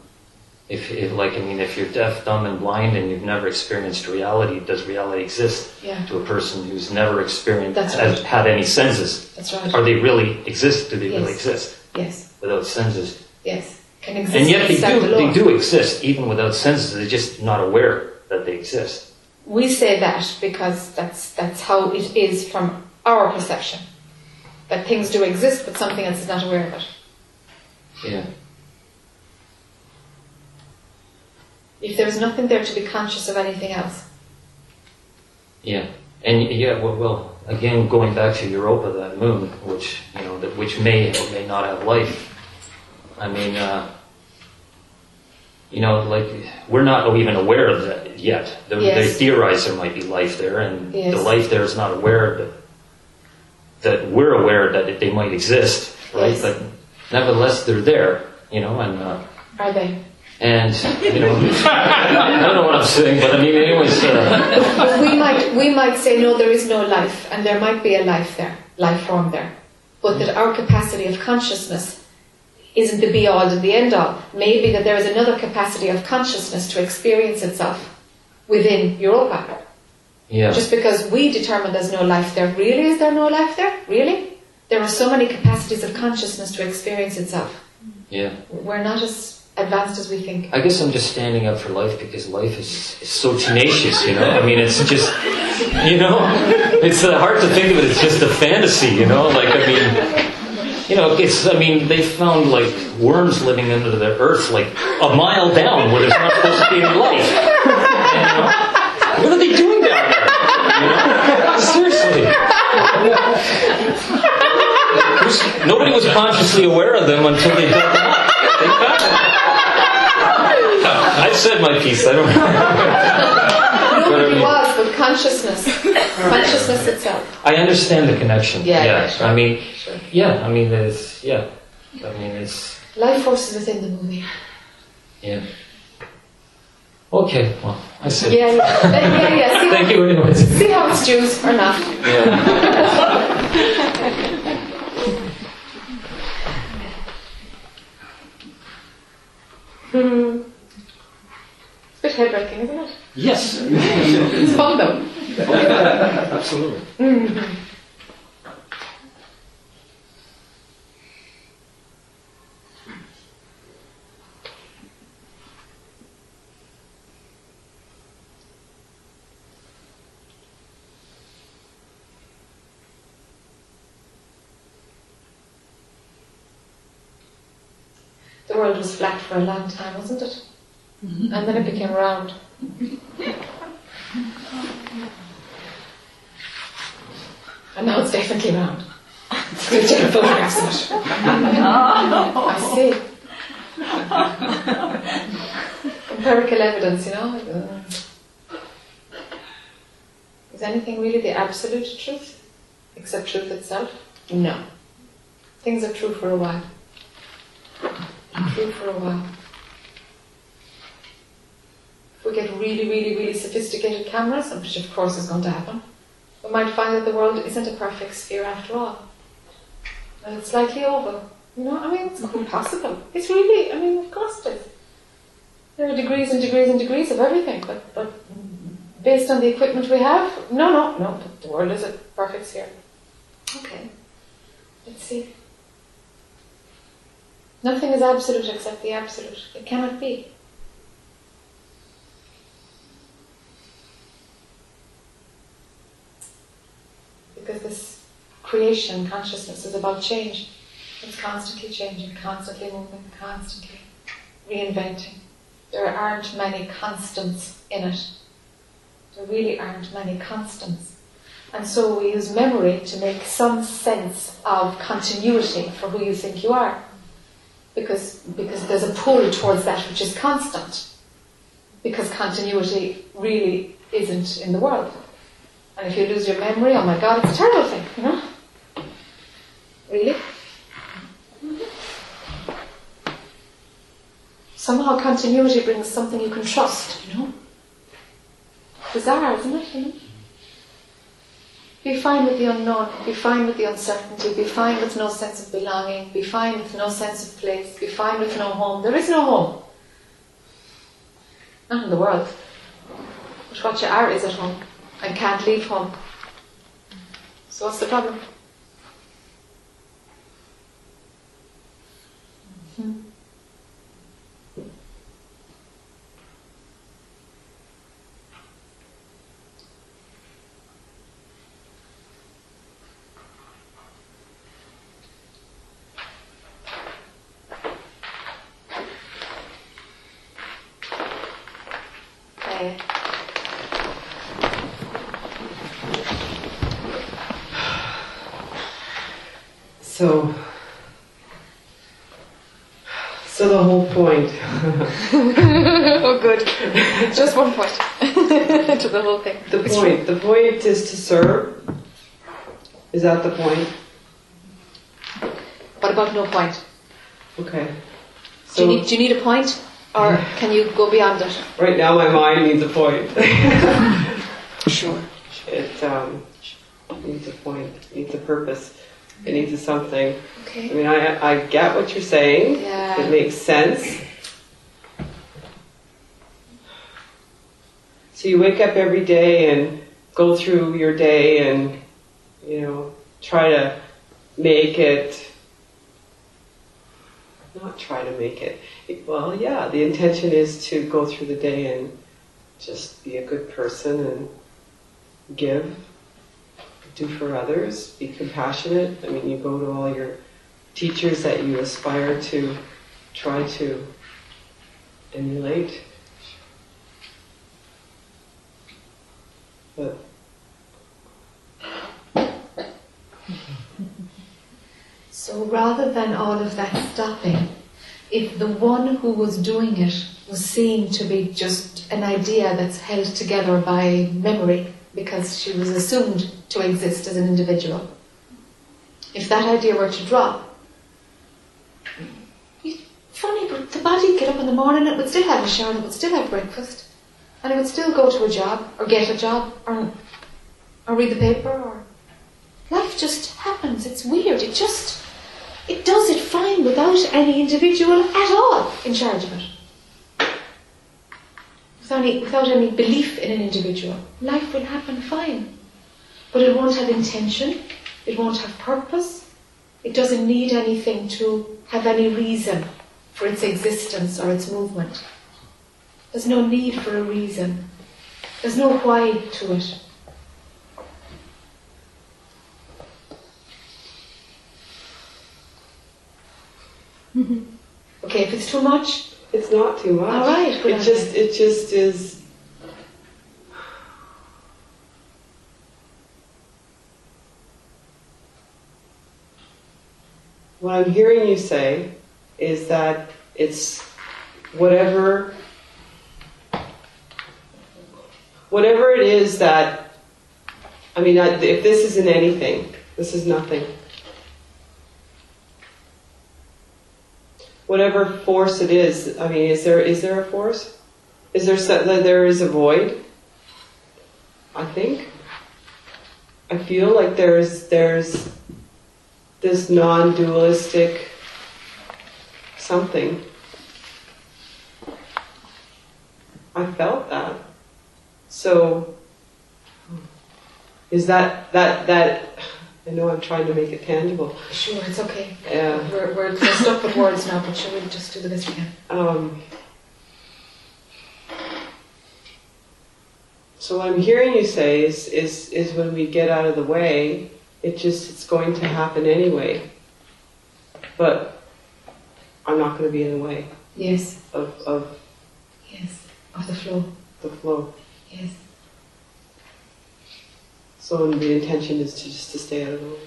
if, if, like, I mean, if you're deaf, dumb, and blind, and you've never experienced reality, does reality exist Yeah. to a person who's never experienced, That's right. had any senses? That's right. Are they really exist? Do they really exist Yes. without senses? Yes. Can exist And yet they do, they do exist even without senses. They're just not aware that they exist. We say that because that's that's how it is from our perception. That things do exist, but something else is not aware of it. Yeah. If there is nothing there to be conscious of anything else. Yeah, and yeah, well, well, again, going back to Europa, that moon, which you know, that which may or may not have life. I mean, uh, you know, like we're not even aware of that yet. They, they theorize there might be life there, and Yes. the life there is not aware that that we're aware that they might exist, right? Yes. But nevertheless, they're there, you know, and. Uh, Are they? and you know, <laughs> I don't know what I'm saying, but I mean, anyways, uh, But we might we might say no, there is no life, and there might be a life there, life form there, but that our capacity of consciousness isn't the be all and the end all. Maybe that there is another capacity of consciousness to experience itself within Europa. Yeah. Just because we determine there's no life there, really is there no life there? Really? There are so many capacities of consciousness to experience itself. Yeah. We're not as advanced as we think. I guess I'm just standing up for life because life is, is so tenacious, you know? I mean, it's just, you know, it's uh, hard to think of it as just a fantasy, you know? Like, I mean, you know, it's, I mean, they found like worms living under the earth like a mile down where there's not supposed to be any life. <laughs> You know, what are they doing down there? You know? Seriously. You Who's- Nobody was consciously aware of them until they built them up. They found them. I've said my piece. I don't. Know. Nobody mean- was, but consciousness, consciousness itself. I understand the connection. Yeah, yeah. yeah, sure. I mean, Sure. yeah. I mean, there's yeah. I mean, it's Life force is within the movie. yeah. Okay. Well, I see. Yeah, yeah, yeah. yeah. See, <laughs> Thank you, anyways. see how it's Jews or not. Yeah. <laughs> Hmm. It's a bit headbreaking, isn't it? Yes. <laughs> It's fun though. Absolutely. The world was flat for a long time, wasn't it? And then it became round. And now it's definitely round. We've taken photographs of it. I see. Empirical evidence, you know. Is anything really the absolute truth? Except truth itself? No. Things are true for a while. True for a while. If we get really, really, really sophisticated cameras, which of course is going to happen, we might find that the world isn't a perfect sphere after all. And it's slightly oval. You know, I mean, it's quite possible. It's really, I mean, of course it is. There are degrees and degrees and degrees of everything, but, but based on the equipment we have, no, no, no, the world is a perfect sphere. Okay, let's see. Nothing is absolute except the absolute. It cannot be. Because this creation consciousness is about change. It's constantly changing, constantly moving, constantly reinventing. There aren't many constants in it. There really aren't many constants. And so we use memory to make some sense of continuity for who you think you are because, because there's a pull towards that which is constant. Because continuity really isn't in the world. And if you lose your memory, oh my god, it's a terrible thing, you know? Really? Somehow continuity brings something you can trust, you know? Bizarre, isn't it? You know? Be fine with the unknown, be fine with the uncertainty, be fine with no sense of belonging, be fine with no sense of place, be fine with no home. There is no home. Not in the world. But what you are is at home and can't leave home. So what's the problem? Hmm. Okay. So, so the whole point. <laughs> oh, good. Just one point <laughs> to the whole thing. The point. The point is to serve. Is that the point? What about no point? Okay. Do you, need, do you need a point, or can you go beyond it? right now my mind needs a point. <laughs> Sure. it um, needs a point. Needs a purpose. It needs something. I mean, I I get what you're saying. Yeah. It makes sense. So you wake up every day and go through your day and, you know, try to make it, not try to make it. Well, yeah, the intention is to go through the day and just be a good person and give, do for others, be compassionate. I mean, you go to all your teachers that you aspire to try to emulate. But So rather than all of that stopping, if the one who was doing it was seen to be just an idea that's held together by memory because she was assumed to exist as an individual, if that idea were to drop, funny, but the body would get up in the morning, it would still have a shower, it would still have breakfast, and it would still go to a job, or get a job, or, or read the paper, or life just happens. It's weird. It just it does it fine without any individual at all in charge of it. Without any, without any belief in an individual, life will happen fine. But it won't have intention. It won't have purpose. It doesn't need anything to have any reason for its existence or its movement. There's no need for a reason. There's no why to it. Mm-hmm. Okay, if it's too much, It's not too much. All right, It just it just is. What I'm hearing you say is that it's whatever whatever it is that I mean, I, if this isn't anything, this is nothing. Whatever force it is. I mean, is there is there a force? Is there so, that there is a void? I think. I feel like there's there's this non-dualistic something. I felt that. So is that that that I know I'm trying to make it tangible. sure, it's okay. Yeah. We're, we're, we're stuck with words now, but sure, we'll just do the best we can. Um, so what I'm hearing you say is, is, is when we get out of the way, it just, it's going to happen anyway. But I'm not going to be in the way Yes, of, of yes, of the flow. the flow. Yes, So the intention is to just to stay out of the way.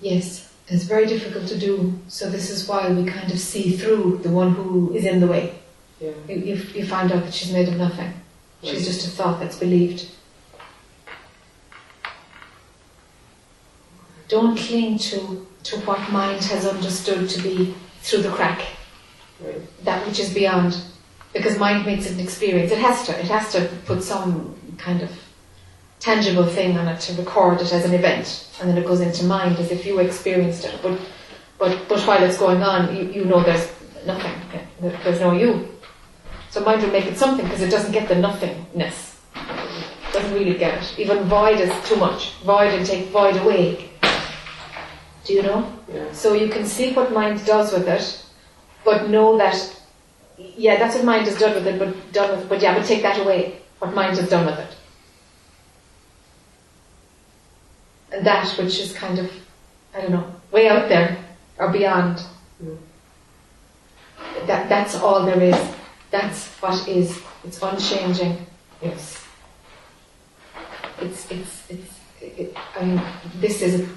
yes. It's very difficult to do, so this is why we kind of see through the one who is in the way. Yeah. You, you, you find out that she's made of nothing. She's Right. just a thought that's believed. Don't cling to, to what mind has understood to be through the crack. Right. that which is beyond because mind makes it an experience it has to it has to put some kind of tangible thing on it to record it as an event and then it goes into mind as if you experienced it. But but but while it's going on you, you know there's nothing. There's no you. So mind will make it something because it doesn't get the nothingness. Doesn't really get it. Even void is too much. Void and take void away. Do you know? Yeah. so you can see what mind does with it, but know that, yeah, that's what mind has done with it, but done with, but yeah, but take that away, what mind has done with it. And that which is kind of, I don't know, way out there or beyond. Mm. That, that's all there is. That's what is. It's unchanging. Yes. it's, it's, it's, it, I mean, this is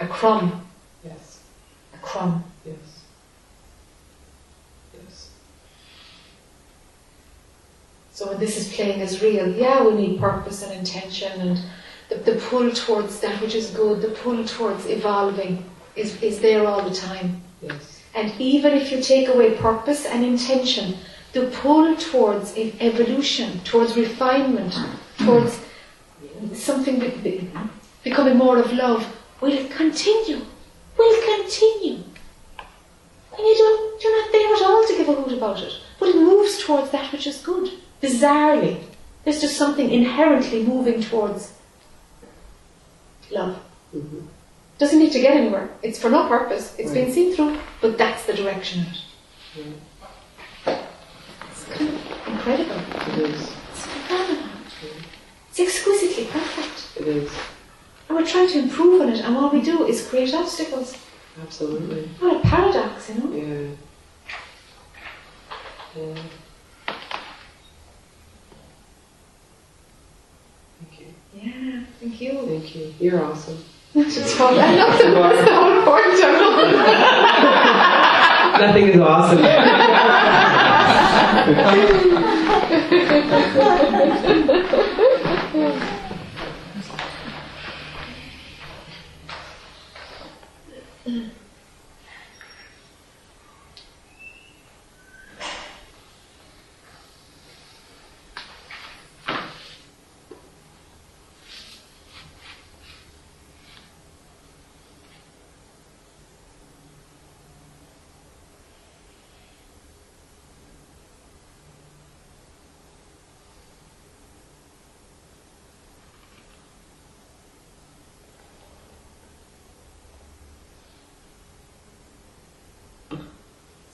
a, a crumb, Yes. a crumb. Yes. Yes. So when this is playing as real, yeah, we need purpose and intention and the, the pull towards that which is good, the pull towards evolving is, is there all the time. Yes. And even if you take away purpose and intention, the pull towards evolution, towards refinement, towards something be- be- becoming more of love will continue. Will continue. And you don't, you're not there at all to give a hoot about it. But it moves towards that which is good. Bizarrely. There's just something inherently moving towards love. Mhm. Doesn't need to get anywhere. It's for no purpose. It's been seen through, but that's the direction of it. It's kind of incredible. It is. It's phenomenal. It's exquisitely perfect. It is. And we're trying to improve on it, and all we do is create obstacles. Absolutely. What a paradox, you know? Yeah. Yeah. Thank you. Yeah, thank you. Thank you. You're awesome. It's all- <laughs> I love the That's the whole point of it. Nothing is awesome. <laughs> <laughs>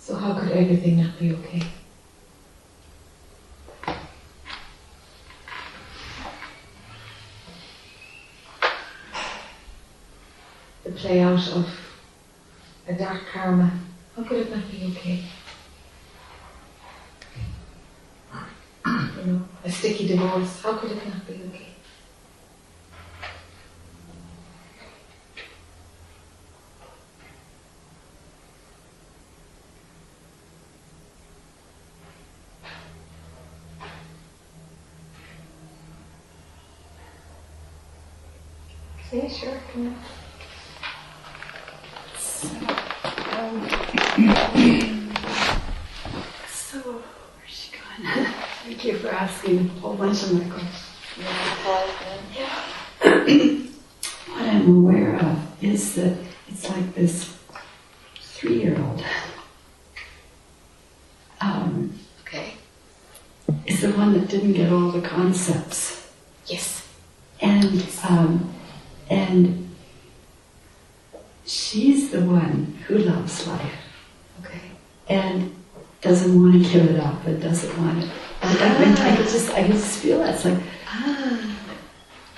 So how could everything not be okay? The play out of a dark karma. How could it not be okay? You know, a sticky divorce. How could it not be okay? Come. Um, so, where's she going? Thank you for asking a whole bunch of my questions. What I'm aware of is that it's like this three-year-old um, Okay. is the one that didn't get all the concepts, Yes. and um, and she's the one who loves life. Okay. and doesn't want to give it up and doesn't want it. I, mean, I could just, I could just feel that. It's like Ah.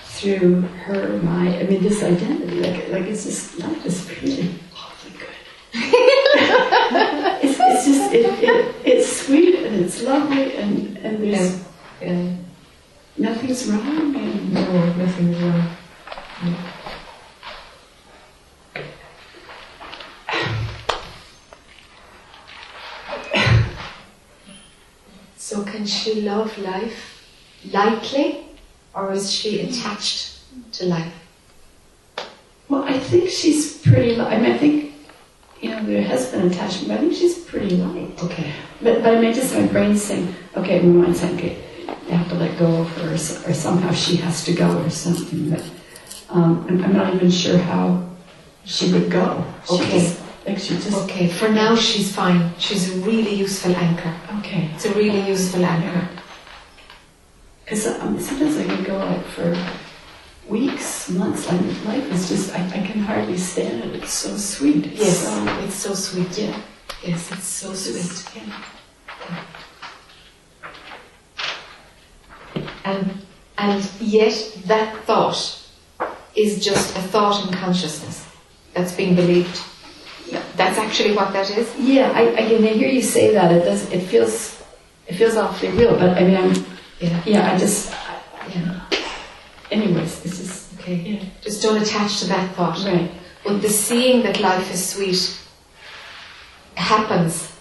through her mind. I mean, this identity, like, like it's just not just really awfully good. it's, it's just, it, it, it's sweet and it's lovely and and there's Yeah. nothing's wrong and No, nothing is wrong. So can she love life lightly or is she attached to life? well, I think she's pretty. li- I mean, I think you know there has been attachment, but I think she's pretty light. Okay. But, but I mean, just my brain's saying, okay, my mind's saying, okay, you have to let go of her, or, somehow she has to go, or something. But um, I'm, I'm not even sure how she would go. Okay. just, like she just, Okay, for now she's fine. She's a really useful anchor. okay. It's a really useful anchor. Because um, sometimes I can go out for weeks, months. Mean, life is just, I, I can hardly stand it. It's so sweet. It's Yes, So, it's so sweet. yeah. Yes, it's so sweet. Yeah. And, and yet that thought is just a thought in consciousness that's being believed. Yeah. That's actually what that is. Yeah, I, I can hear you say that. It does. It feels, it feels awfully real. But I mean, I'm, Yeah. yeah. I just, Yeah. anyways, it's just, Okay. yeah. Just don't attach to that thought. Right. But the seeing that life is sweet happens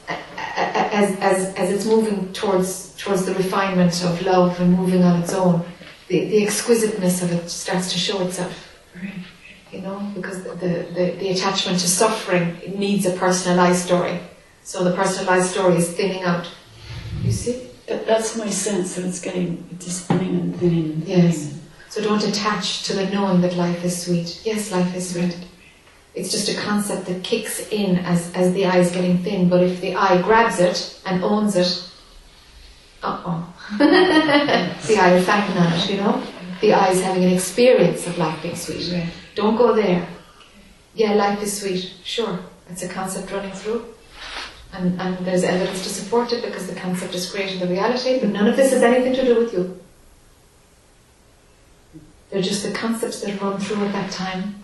as, as, as it's moving towards, towards the refinement of love and moving on its own. The, the exquisiteness of it starts to show itself. You know, because the, the, the, attachment to suffering needs a personalized story. So the personalized story is thinning out. You see? That, that's my sense that it's getting it's thinning and thinning and thinning. Yes. So don't attach to the knowing that life is sweet. Yes, life is sweet. It's just a concept that kicks in as, as the I is getting thin, but if the I grabs it and owns it, uh-oh. the I is backing on it, you know? The I is having an experience of life being sweet. Right. Don't go there. Yeah, life is sweet. Sure, it's a concept running through. And, and there's evidence to support it because the concept is creating the reality, but none of this has anything to do with you. They're just the concepts that run through at that time.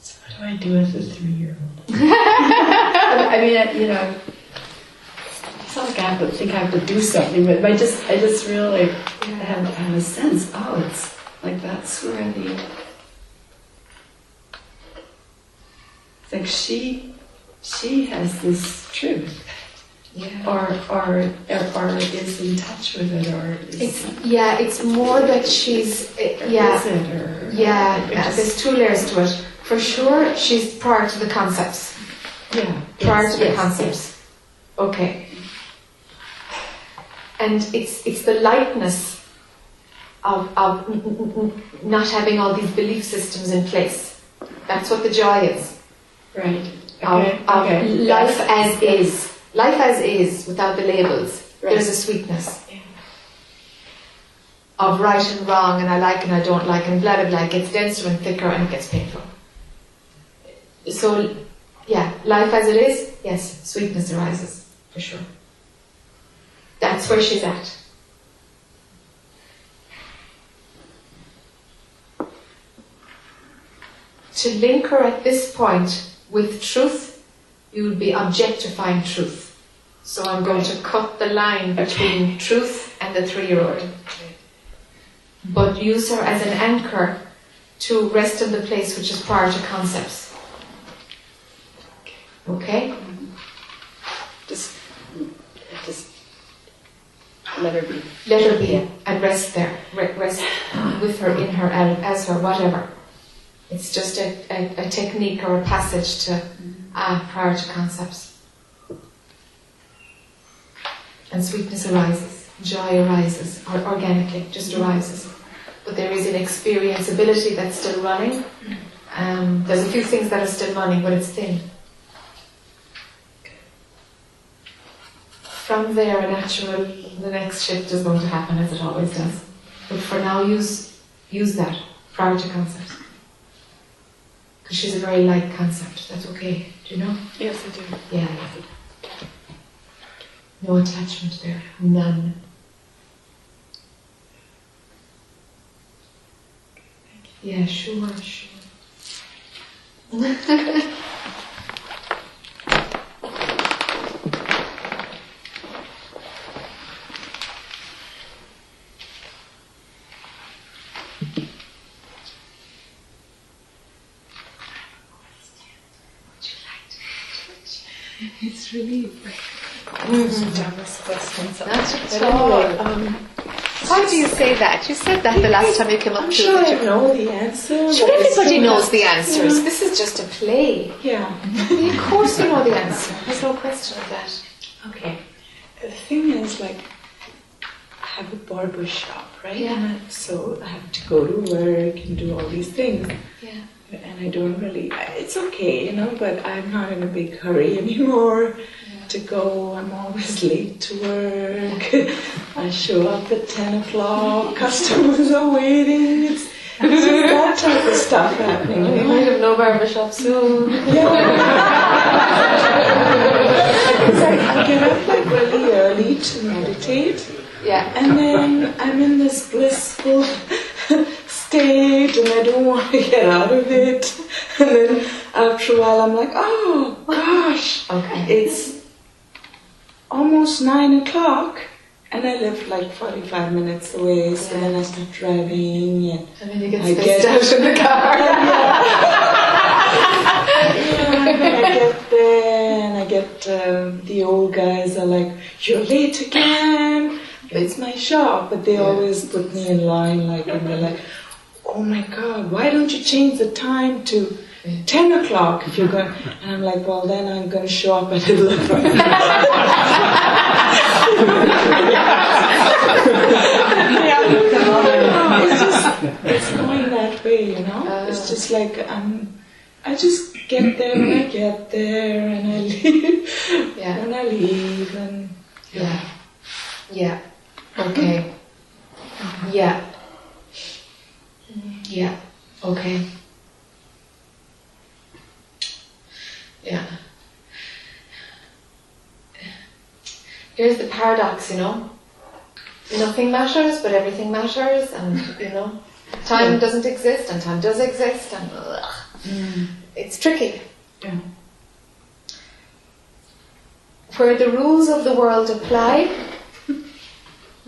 So what do I do as a three-year-old? <laughs> I mean, I- you know, it's not like I have to think I have to do something, but I just, I just really I have, have a sense, oh, it's like that's where the. It's like she, she has this truth, Yeah. or, or, or, or is in touch with it, or is, It's yeah. It's more that she's uh, yeah. or. Yeah, there's two layers to it. For sure, she's prior to the concepts. Yeah, Prior yes, to the yes, concepts. Okay. And it's it's the lightness of, of not having all these belief systems in place. That's what the joy is. Right. Of, Okay. of okay. life Yes. as is. Life as is, without the labels. Right. There's a sweetness. Yeah. Of right and wrong, and I like and I don't like, and blah blah blah. It gets denser and thicker, and it gets painful. So, yeah, life as it is, yes, sweetness arises for sure. That's where she's at. To link her at this point with truth, you would be objectifying truth. So I'm going to cut the line between truth and the three year old. But use her as an anchor to rest in the place which is prior to concepts. Okay? Just, just let her be. Let her be and rest there. Rest with her, in her, as her, whatever. It's just a, a, a technique or a passage to ah, prior to concepts. And sweetness arises, joy arises, or organically, just arises. But there is an experienceability that's still running. Um, there's a few things that are still running, but it's thin. From there, a natural, the next shift is going to happen as it always does. But for now, use use that prior to concept. Because she's a very light concept. That's okay. Do you know? Yes, I do. Yeah, yeah. No attachment there. None. Yeah, sure, sure. <laughs> It's really Java's questions. Not at all. um, Why do you say that? You said that the last time you came up I'm to sure it. I know the answer. Sure, everybody knows the answers. This is just a play. Yeah. Of course you know the answer. There's no question of that. Okay. The thing is, like, I have a barber shop, right? Yeah. And I- so I have to go to work and do all these things. Yeah. And I don't really, it's okay, you know, but I'm not in a big hurry anymore to go. I'm always late to work. <laughs> I show up at 10 o'clock, customers are waiting. It's, it's that type of stuff happening. <laughs> you might have no barbershop soon. Because <laughs> I, I get up like really early to meditate. Yeah. And then I'm in this blissful state and I don't want to get out of it. And then after a while I'm like, oh gosh, Okay. it's almost nine o'clock. And I live like 45 minutes away, so then I start driving and And then you get I get- out in the car. <laughs> And <laughs> I get there and I get um, the old guys are like, "You're late again." It's my shop, but they always put me in line, like, and they're like, "Oh my God, why don't you change the time to ten o'clock if you're going?" And I'm like, "Well, then I'm going to show up at <laughs> eleven." it's just it's going that way, you know. it's oh. just like I'm. I just get there when I get there, and I leave Yeah. <laughs> when I leave, and Yeah. Yeah. Okay. <laughs> Yeah. Yeah. Okay. Yeah. Here's the paradox, you know. Nothing matters, but everything matters, and you know, time doesn't exist, and time does exist, and ugh. Mm. it's tricky. Yeah. Where the rules of the world apply,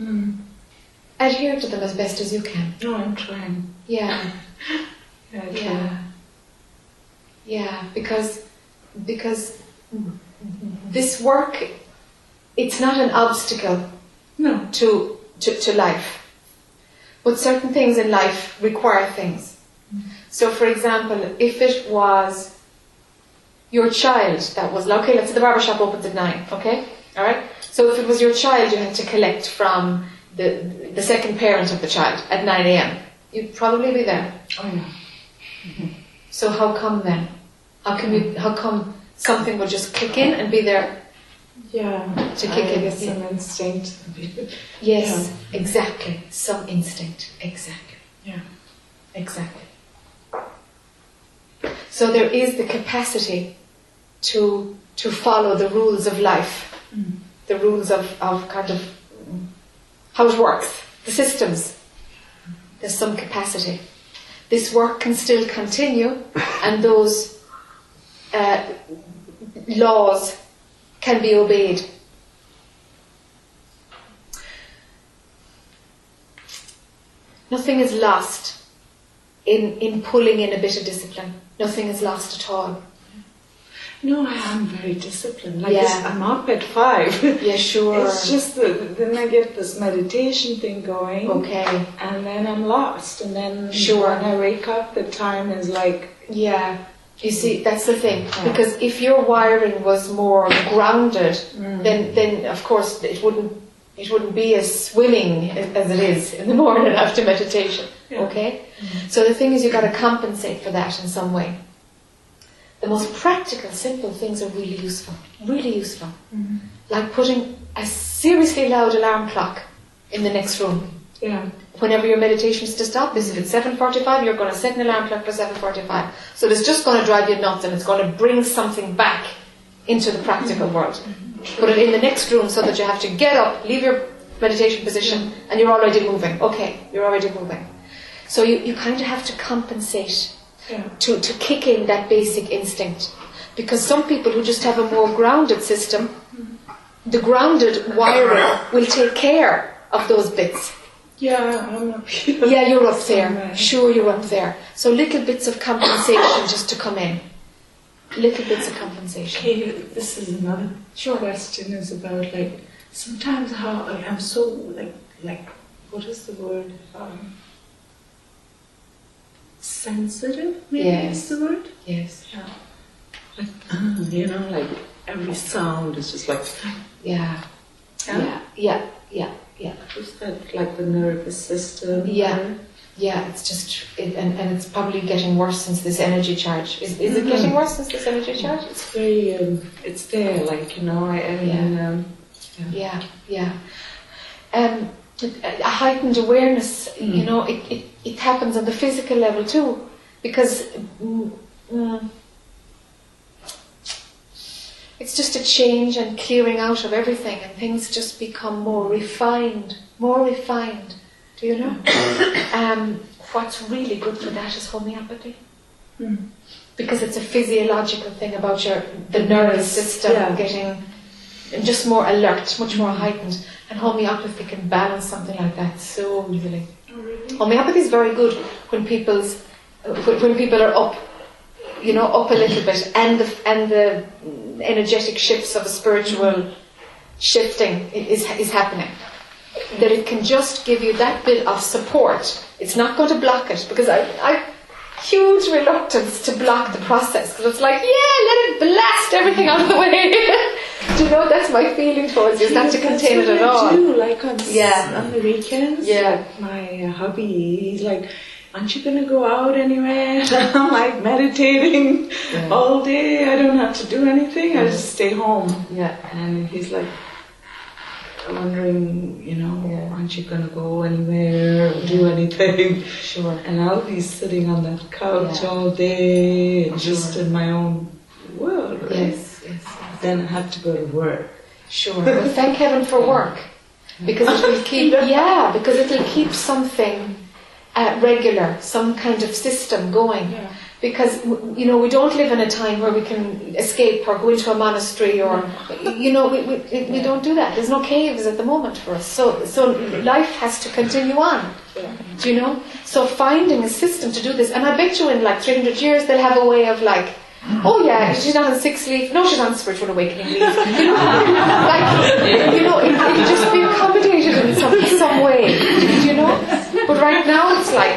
mm. adhere to them as best as you can. No, I'm trying. Yeah. <laughs> Yeah, Yeah. Yeah, because because this work it's not an obstacle No. to, to, to life. But certain things in life require things. So for example, if it was your child that was okay, let's say the barber shop opens at nine, okay? Alright? So if it was your child you had to collect from the the second parent of the child at nine AM, you'd probably be there. Oh, yeah. So how come then? How can we? How come something would just kick in and be there Yeah. to kick I in? guess some instinct. Yes, exactly. Some instinct. Exactly. Yeah. Exactly. So there is the capacity to to follow the rules of life, mm. the rules of, of kind of how it works, the systems. There's some capacity. This work can still continue, and those uh, laws can be obeyed. Nothing is lost in, in pulling in a bit of discipline. Nothing is lost at all. No, I am very disciplined. Like Yeah. this, I'm up at five. Yeah, sure. It's just that then I get this meditation thing going, Okay. and then I'm lost. And then Sure. when I wake up, the time is like Yeah. You see, that's the thing. Because if your wiring was more grounded, mm. then then of course it wouldn't it wouldn't be as swimming as it is in the <laughs> morning after meditation. Yeah. Okay? Mm-hmm. So the thing is you've gotta compensate for that in some way. The most practical, simple things are really useful. Really useful. Mm-hmm. Like putting a seriously loud alarm clock in the next room. yeah, whenever your meditation is to stop is if it's 7.45 you're going to set an alarm clock for 7.45 so it's just going to drive you nuts and it's going to bring something back into the practical world mm-hmm. put it in the next room so that you have to get up leave your meditation position and you're already moving okay you're already moving so you, you kind of have to compensate yeah. to, to kick in that basic instinct. Because some people who just have a more grounded system, mm-hmm. the grounded wiring will take care of those bits. Yeah, I'm up here. Yeah, you're up <laughs> there. Sure, you're up there. So little bits of compensation just to come in. Little bits of compensation. Okay, this is another Sure. question is about like sometimes how I am so like like what is the word um, sensitive maybe Yes. is the word Yes. yeah like uh, you know like every sound is just like Yeah. Yeah. Yeah. Yeah. Yeah. Yeah. is that like the nervous system Yeah. Yeah, it's just, it, and, and it's probably getting worse since this energy charge. Is, is it Mhm. getting worse since this energy charge? it's very um, it's there like you know I, I mean um, Yeah, yeah. Um, a heightened awareness, you know, it, it, it happens on the physical level too, because mm, mm, it's just a change and clearing out of everything, and things just become more refined, more refined. Do you know? <coughs> um, what's really good for that is homeopathy. Mm. Because it's a physiological thing about your the nervous system Yeah. getting just more alert, much more heightened. And homeopathy can balance something like that so easily. Homeopathy is very good when people's when when people are up, you know, up a little bit, and the and the energetic shifts of a spiritual shifting is is happening. That it can just give you that bit of support. It's not going to block it because I I huge reluctance to block the process because it's like yeah, let it blast everything out of the way. <laughs> Do you know that's my feeling towards you? Is not to contain it at I all. do, like on, Yeah. on the weekends. Yeah. my hubby, he's like, aren't you going to go out anywhere? <laughs> I'm like meditating Yeah. all day. I don't have to do anything. I just stay home. Yeah. And he's like, wondering, you know, Yeah. aren't you going to go anywhere or do anything? <laughs> Sure. And I'll be sitting on that couch Yeah. all day and just in my own world. right? Yes. Yes. Then I have to go to work. Sure. Well, thank heaven for work. <laughs> Because it will keep, yeah, because it will keep something uh, regular, some kind of system going. Yeah. because you know we don't live in a time where we can escape or go into a monastery or you know we, we, we don't do that. There's no caves at the moment for us, so so life has to continue on. Do you know? So finding a system to do this, and I bet you in like 300 years they'll have a way of like. Oh yeah, she's not on six leave. No, she's on spiritual awakening leave. You <laughs> know, like, you know, it, it'll just be accommodated in some some way. Do you know? But right now it's like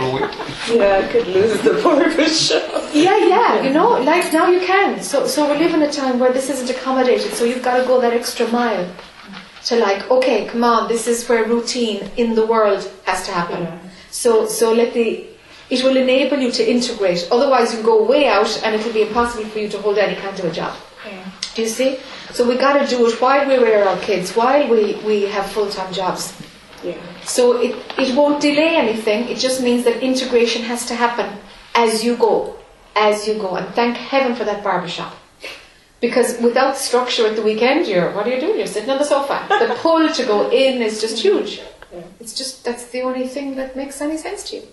Yeah, I could lose the barbershop. yeah, yeah, you know, like now you can. So, so we live in a time where this isn't accommodated. So you've got to go that extra mile to like, okay, come on, this is where routine in the world has to happen. So, so let the it will enable you to integrate. Otherwise, you go way out, and it will be impossible for you to hold any kind of a job. Do you see? So we got to do it while we rear our kids, while we, we have full time jobs. Yeah. So it, it won't delay anything, it just means that integration has to happen as you go, as you go. And thank heaven for that barbershop. Because without structure at the weekend, you're, what are you doing? You're sitting on the sofa. The <laughs> pull to go in is just mm-hmm. huge. It's just, that's the only thing that makes any sense to you.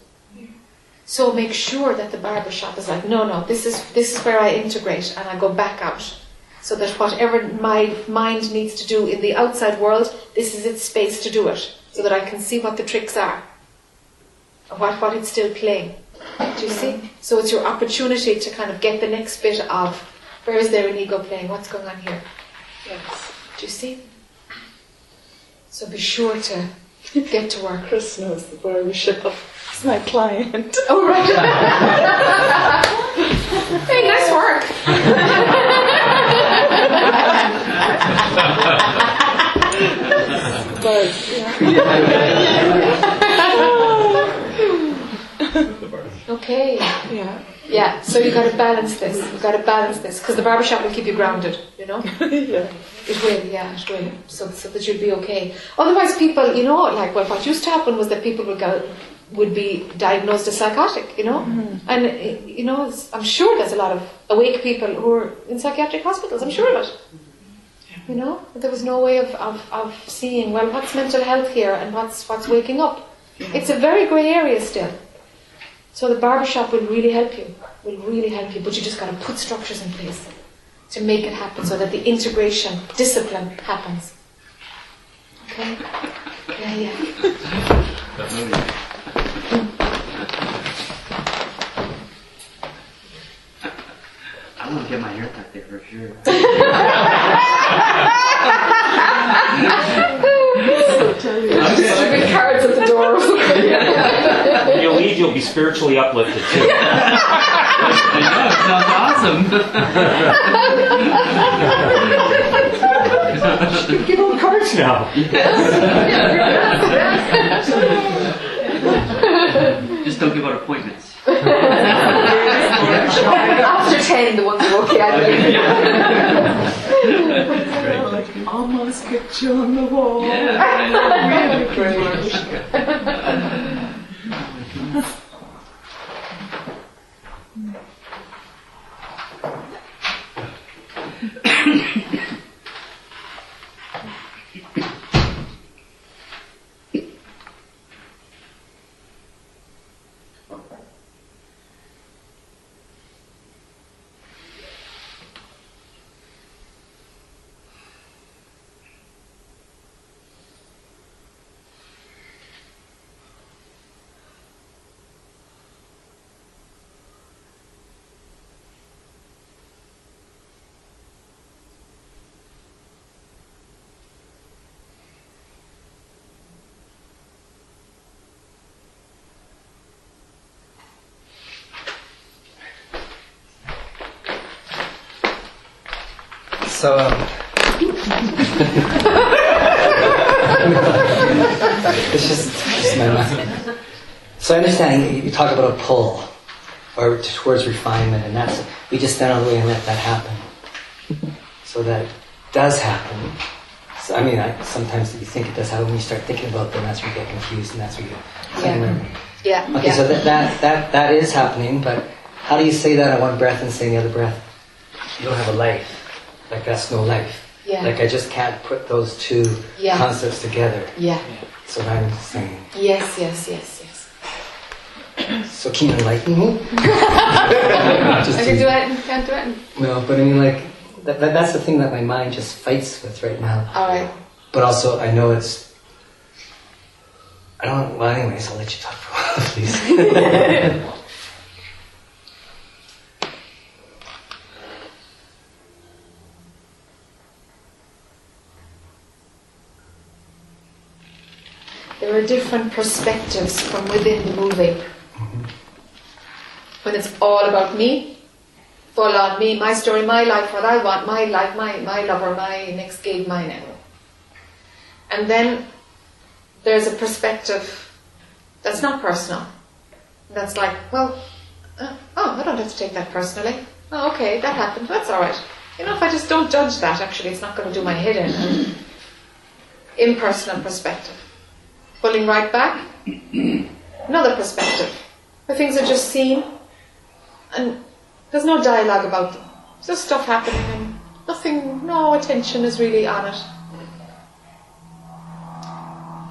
So make sure that the barbershop is like, no, no, this is, this is where I integrate and I go back out. So that whatever my mind needs to do in the outside world, this is its space to do it. So that I can see what the tricks are. What, what it's still playing. Do you see? So it's your opportunity to kind of get the next bit of where is there an ego playing? What's going on here? Yes. Do you see? So be sure to get to work. Chris knows the barbershop. He's my client. <laughs> Oh, right. hey, nice work. <laughs> But <laughs> Okay. yeah, Yeah, so you've got to balance this. You've got to balance this because the barbershop will keep you grounded, you know? <laughs> yeah. It will, yeah, it will. So, so that you'll be okay. Otherwise, people, you know, like, well, what used to happen was that people would go, would be diagnosed as psychotic, you know? And, eh, you know, I'm sure there's a lot of awake people who are in psychiatric hospitals. I'm sure of it. You know, there was no way of, of, of seeing, well, what's mental health here and what's, what's waking up. Mm-hmm. It's a very grey area still. So the barbershop will really help you, will really help you, but you just got to put structures in place to make it happen so that the integration, discipline happens. Okay? Yeah, yeah. I want to get my hair cut there for sure. <laughs> There'll be cards at the <laughs> door. When you leave, you'll be spiritually uplifted too. <laughs> I know, it sounds awesome. Give them cards now. Just don't give out appointments. After 10, the ones are okay, I believe. Almost picture on the wall. Yeah. Really great. So, um, <laughs> it's just, just my mind. So I understand you, you talk about a pull or towards refinement, and that's we just stand on the way and let that happen, so that does happen. So, I mean, I, sometimes you think it does happen when you start thinking about them. That's where you get confused, and that's where you. Yeah. Yeah, Okay, yeah. so that, that that that is happening, but how do you say that in one breath and say in the other breath? You don't have a life. Like that's no life. Yeah. Like I just can't put those two Yeah. concepts together. yeah. That's what I'm saying. Yes, yes, yes, yes. <clears throat> So can you enlighten me? <laughs> Just I can do it, can't do it. No, but I mean, like, that, that, that's the thing that my mind just fights with right now. All right. But also, I know it's. I don't. Well, anyways, I'll let you talk for a while, please. <laughs> There are different perspectives from within the movie. When it's all about me, full on me, my story, my life, what I want, my life, my, my lover, my next gig, my now. And then there's a perspective that's not personal. That's like, well, uh, oh, I don't have to take that personally. Oh, okay, that happened. That's all right. You know, if I just don't judge that, actually, it's not going to do my head in. <laughs> Impersonal perspective. Pulling right back, <clears throat> another perspective, where things are just seen and there's no dialogue about them. There's just stuff happening and nothing, no attention is really on it.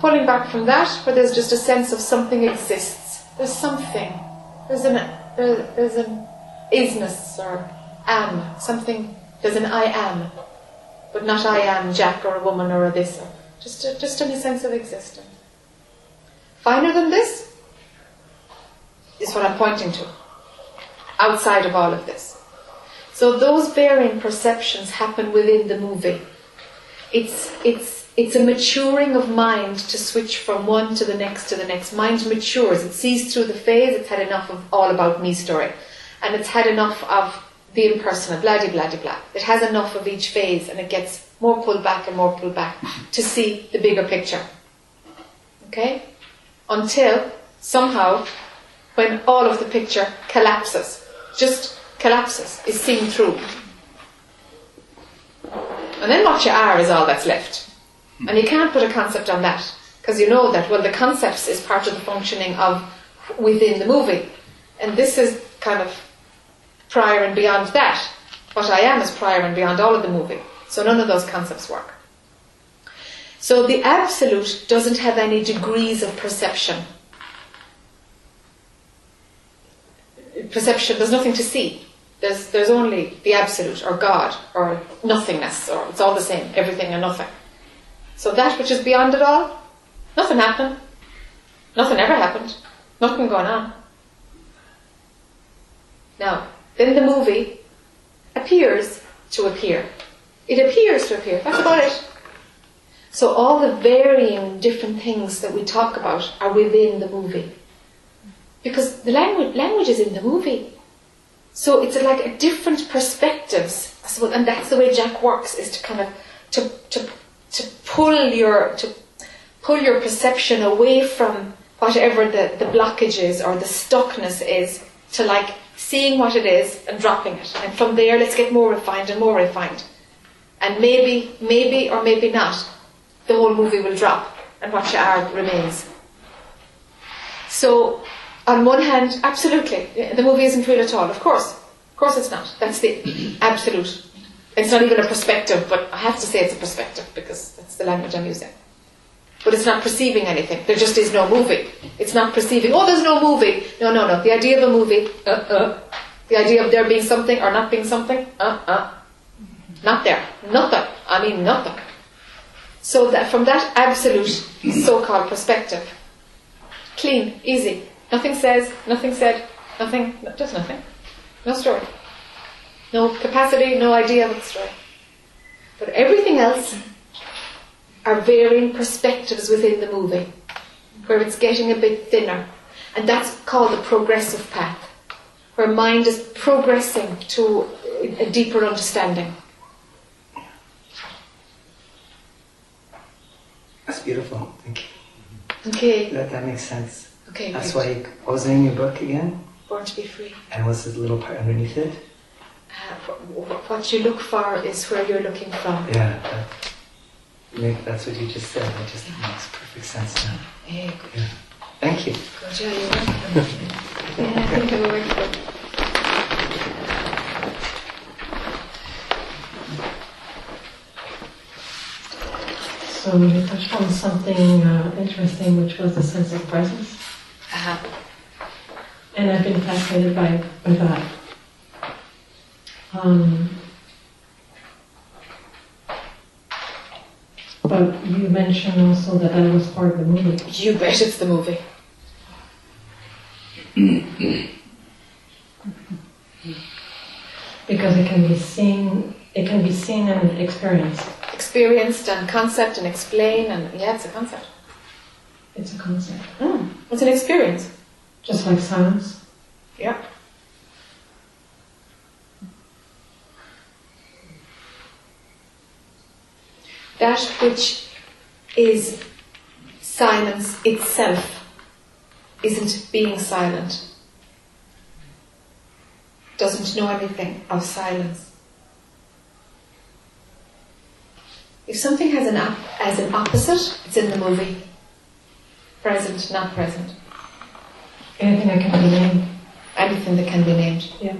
Pulling back from that, where there's just a sense of something exists. There's something. There's an there, there's an isness or am something. There's an I am, but not I am Jac or a woman or a this. Or just a, just in a sense of existence. Finer than this is what I'm pointing to. Outside of all of this. So those varying perceptions happen within the movie. It's it's it's a maturing of mind to switch from one to the next to the next. Mind matures. It sees through the phase. It's had enough of all about me story, and it's had enough of the impersonal. Blah de blah de blah. It has enough of each phase, and it gets more pulled back and more pulled back to see the bigger picture. Okay, until somehow, when all of the picture collapses, just collapses, is seen through. And then what you are is all that's left. And you can't put a concept on that because you know that, well, the concepts is part of the functioning of within the movie. And this is kind of prior and beyond that. What I am is prior and beyond all of the movie. So none of those concepts work. So the absolute doesn't have any degrees of perception. Perception, there's nothing to see. There's, there's only the absolute, or God, or nothingness, or it's all the same, everything and nothing. So that which is beyond it all, nothing happened. Nothing ever happened. Nothing going on. Now, then the movie appears to appear. It appears to appear. That's about it. So all the varying different things that we talk about are within the movie. Because the language, language is in the movie. So it's like a different perspectives. And that's the way Jac works, is to kind of, to, to, to pull your, to pull your perception away from whatever the, the blockage is or the stuckness is to like seeing what it is and dropping it. And from there, let's get more refined and more refined. And maybe, maybe or maybe not, the whole movie will drop and what you are remains. So, on one hand, absolutely, the movie isn't real at all. Of course, of course it's not. That's the <coughs> absolute. It's not even a perspective, but I have to say it's a perspective because that's the language I'm using. But it's not perceiving anything. There just is no movie. It's not perceiving. Oh, there's no movie. No, no, no. The idea of a movie. Uh, uh. The idea of there being something or not being something. Uh, uh. Not there. Nothing. I mean nothing. So that from that absolute so-called perspective, clean, easy. Nothing says, nothing said, nothing, just nothing. No story. No capacity, no idea of the story. But everything else are varying perspectives within the movie, where it's getting a bit thinner. And that's called the progressive path, where mind is progressing to a deeper understanding. That's beautiful. Thank you. Okay, That, that makes sense. okay, That's great. why. What was the name of your book again? Born to be free. And what's the little part underneath it? Uh, wh- wh- what you look for is where you're looking from. Yeah. That, that's what you just said. That just makes perfect sense now. Yeah, good. Yeah. Thank you. Good, yeah, you're welcome. <laughs> yeah, I think I'm So you touched on something uh, interesting, which was the sense of presence. Uh-huh. and I've been fascinated by, by that. Um, but you mentioned also that that was part of the movie. You bet it's the movie. Because it can be seen, it can be seen and experienced. Experienced and concept and explain and yeah, it's a concept. It's a concept. Mm. It's an experience. Just like silence. Yeah. That which is silence itself isn't being silent, doesn't know anything of silence. If something has an as an opposite, it's in the movie. Present, not present. Anything that can be named. Anything that can be named. Yeah.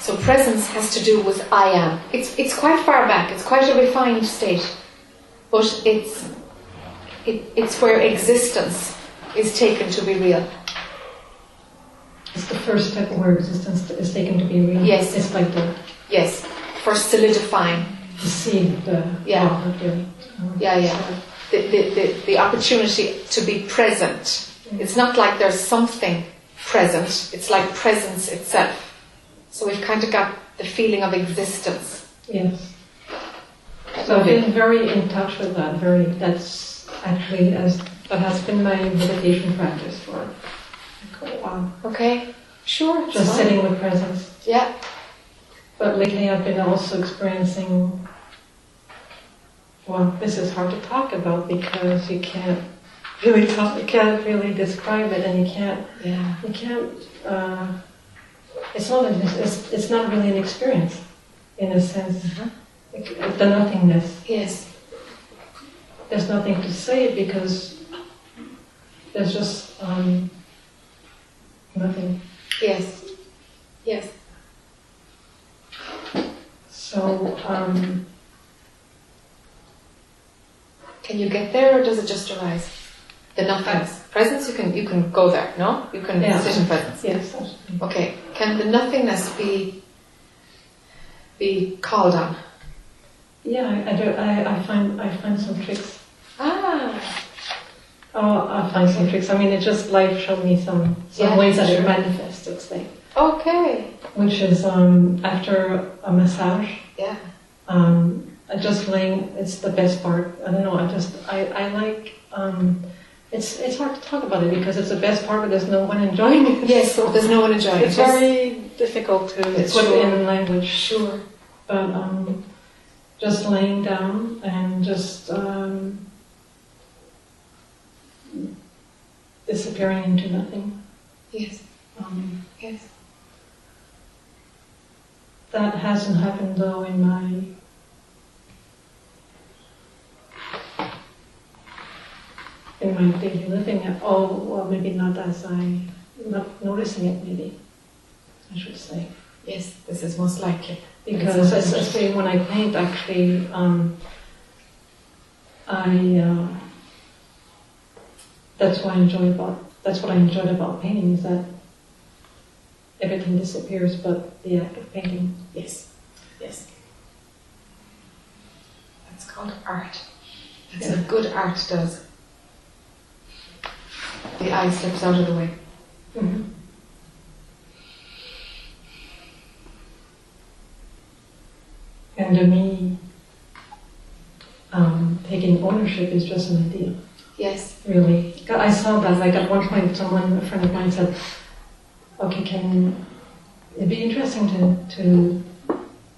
So presence has to do with I am. It's it's quite far back. It's quite a refined state, but it's it, it's where existence is taken to be real. It's the first step where existence is taken to be real. Yes. It's like the, Yes, for solidifying. the seed, the Yeah. oh. Yeah, yeah. The, the, the, the opportunity to be present. Mm. It's not like there's something present. It's like presence itself. So we've kind of got the feeling of existence. Yes. So I've been very in touch with that. Very. That's actually as that has been my meditation practice for like oh, a while. Okay. Sure. Just sitting with presence. Yeah. But lately I've been also experiencing. Well, this is hard to talk about because you can't really talk. You can't really describe it, and you can't. Yeah. You can't. Uh, it's not. An, it's, it's not really an experience, in a sense. Uh-huh. Like, The nothingness. Yes. There's nothing to say because there's just um, nothing. Yes. Yes. So um, Can you get there, or does it just arise? The nothingness. Presence, you can you can go there. No, you can Yeah. in presence. yes, Okay. Can the nothingness be be called on? yeah, I, I do. I, I find I find some tricks. Ah. Oh, I find some tricks. I mean, it just life showed me some some Yeah, ways that sure. it manifests. It's like Okay. which is um, after a massage. Yeah. Um, just laying. It's the best part. I don't know. I just I I like. Um, it's it's hard to talk about it because it's the best part, but there's no one enjoying it. Yes. So There's no one enjoying it's it. Yes. very difficult to It's put sure. in language. Sure. But um, just laying down and just um, disappearing into nothing. Yes. Um, Yes. That hasn't happened though in my in my daily living at all. Well, maybe not as I not noticing it. Maybe I should say. Yes. This is most likely. because especially when I paint, actually, um, I uh, that's what I enjoy about that's what I enjoyed about painting is that everything disappears but the act of painting. Yes. Yes. That's called art. That's Yeah. what good art does. The eye slips out of the way. And to me, um, taking ownership is just an idea. Yes. Really, I saw that. Like at one point, someone, a friend of mine, said, "Okay, can it'd be interesting to to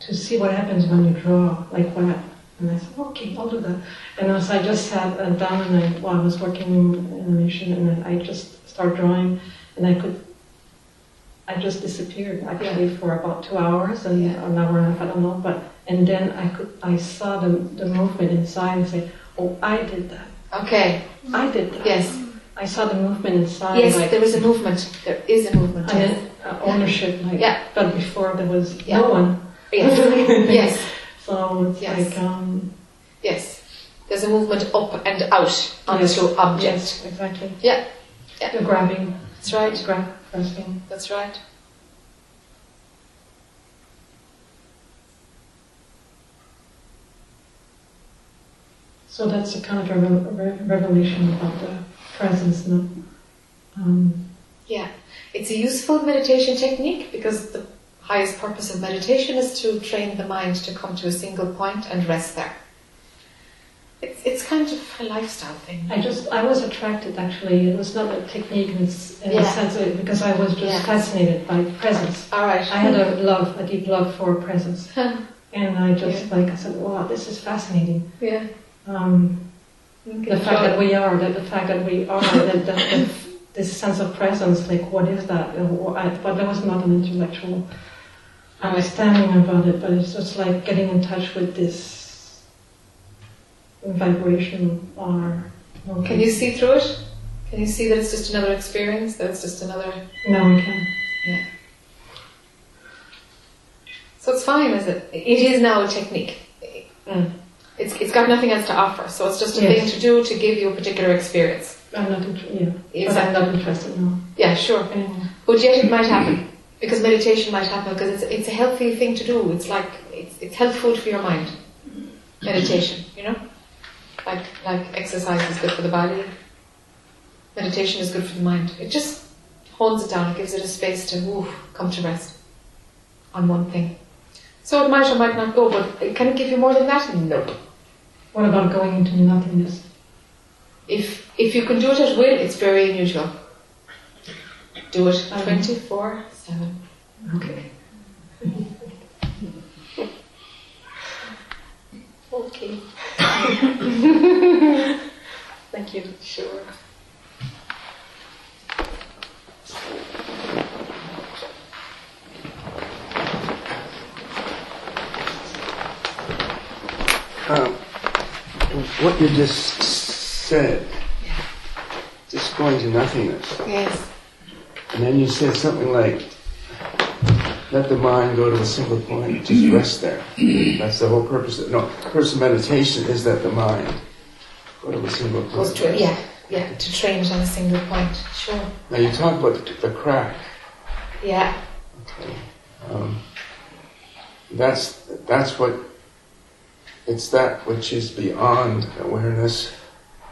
to see what happens when you draw like that?" And I said, "Okay, I'll do that." And as I just sat uh, down and I, well, I was working in animation, and I just started drawing, and I could. I just disappeared I actually for about two hours and Yeah. an hour and a half, I don't know, but and then I could I saw the the movement inside and say, "Oh, I did that." Okay. I did that. Yes. I saw the movement inside. Yes, like, there is a movement. There is a movement. and Yes. uh, ownership. Like, Yeah. But before there was Yeah. no one. Yes. <laughs> yes. So it's Yes. like um, Yes. There's a movement up and out onto Yes. object. yes, exactly. Yeah. Yeah. The grabbing. That's right. Grab, grasping. That's right. So that's a kind of a re- re- revelation about the presence. No? Um, Yeah, it's a useful meditation technique because the highest purpose of meditation is to train the mind to come to a single point and rest there. It's, it's kind of a lifestyle thing. I just I was attracted actually. It was not a technique in, in Yeah. the sense of it because I was just Yeah. fascinated by presence. All right. I had a love, a deep love for presence, <laughs> and I just like I said, wow, this is fascinating. yeah. Um, Okay. the fact that we are, that the fact that we are, that, that, that this sense of presence, like what is that? And wh- I, but there was not an intellectual understanding about it, but it's just like getting in touch with this vibration or. Can you see through it? Can you see that it's just another experience? That it's just another. No, we can. Yeah. So it's fine, is it? It is now a technique. Mm. It's, it's got nothing else to offer, so it's just a Yes. thing to do to give you a particular experience. I'm not interested. Yeah, but I'm not interested now Yeah, sure. But yet it might happen because meditation might happen because it's it's a healthy thing to do. It's like it's it's health food for your mind. Meditation, you know, like like exercise is good for the body. Meditation is good for the mind. It just holds it down. It gives it a space to ooh, come to rest on one thing. So it might or might not go, but can it give you more than that? No. What about going into nothingness? If if you can do it at will, it's very unusual. Do it Um, twenty four seven. Okay. Okay. <laughs> Thank you. Sure. Um, what you just said, just going to nothingness, Yes. and then you said something like, let the mind go to a single point, just rest there. <clears throat> That's the whole purpose. Of, no, purpose of meditation is that the mind go to a single point. to yeah, yeah, to train it on a single point. Sure. Now you talk about the, the crack. Yeah. Okay. Um, that's that's what it's that which is beyond awareness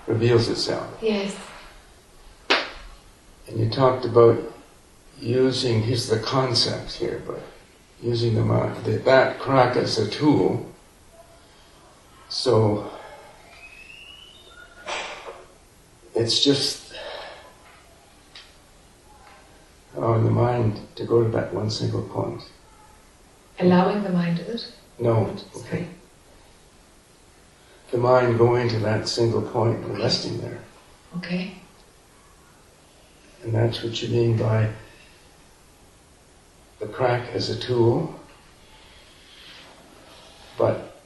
reveals itself. Yes. And you talked about using here's the concept here, but using the mind that, that crack as a tool. So it's just allowing the mind to go to that one single point. Allowing the mind, is it? No, okay. The mind going to that single point and resting there. Okay. And that's what you mean by the crack as a tool. But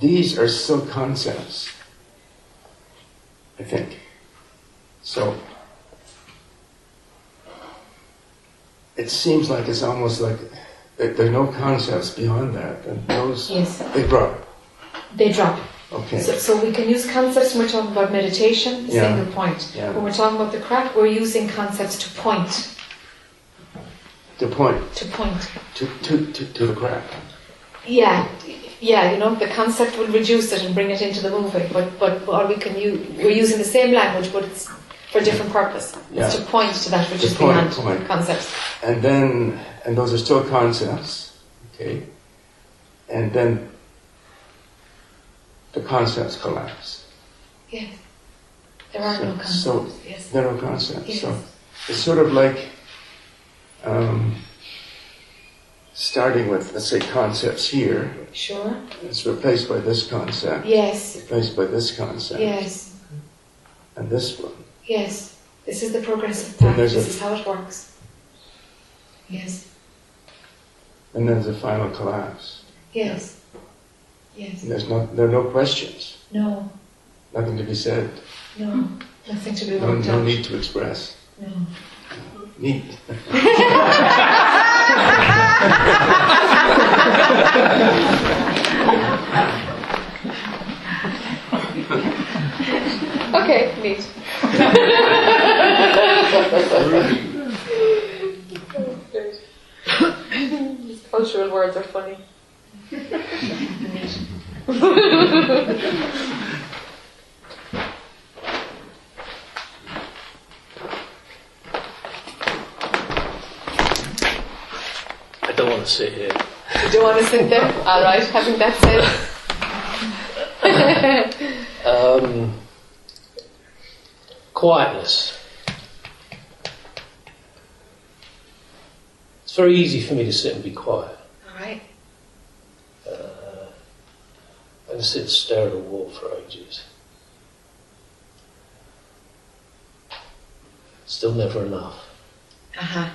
these are still concepts, I think. So it seems like it's almost like there are no concepts beyond that, and those Yes. they drop. They drop. Okay. So, so we can use concepts when we're talking about meditation, the Yeah. single point. Yeah. When we're talking about the crack, we're using concepts to point, To point to point. to, to, to, to the crack. Yeah, yeah, you know, the concept will reduce it and bring it into the movie, but, but or we can use, we're using the same language, but it's for a different purpose. Yeah. It's to point to that which To is point, beyond point. concepts. And then, and those are still concepts, okay? And then the concepts collapse. Yes. There are no concepts. So, yes. there are no concepts. Yes. So it's sort of like um, starting with, let's say, concepts here. Sure. It's replaced by this concept. Yes. Replaced by this concept. Yes. And this one. Yes. This is the progressive Then path. This a- is how it works. Yes. And then there's a final collapse. Yes. Yes. And there's no, there are no questions. No. Nothing to be said. No. Nothing to be No, no out. need to express. No. Neat. <laughs> Okay, neat. <laughs> Cultural words are funny. I don't want to sit here. You don't want to sit there? Alright, having that said. Um, quietness. It's very easy for me to sit and be quiet. Alright. Uh, Can sit and stare at a wall for ages. Still never enough. Uh-huh.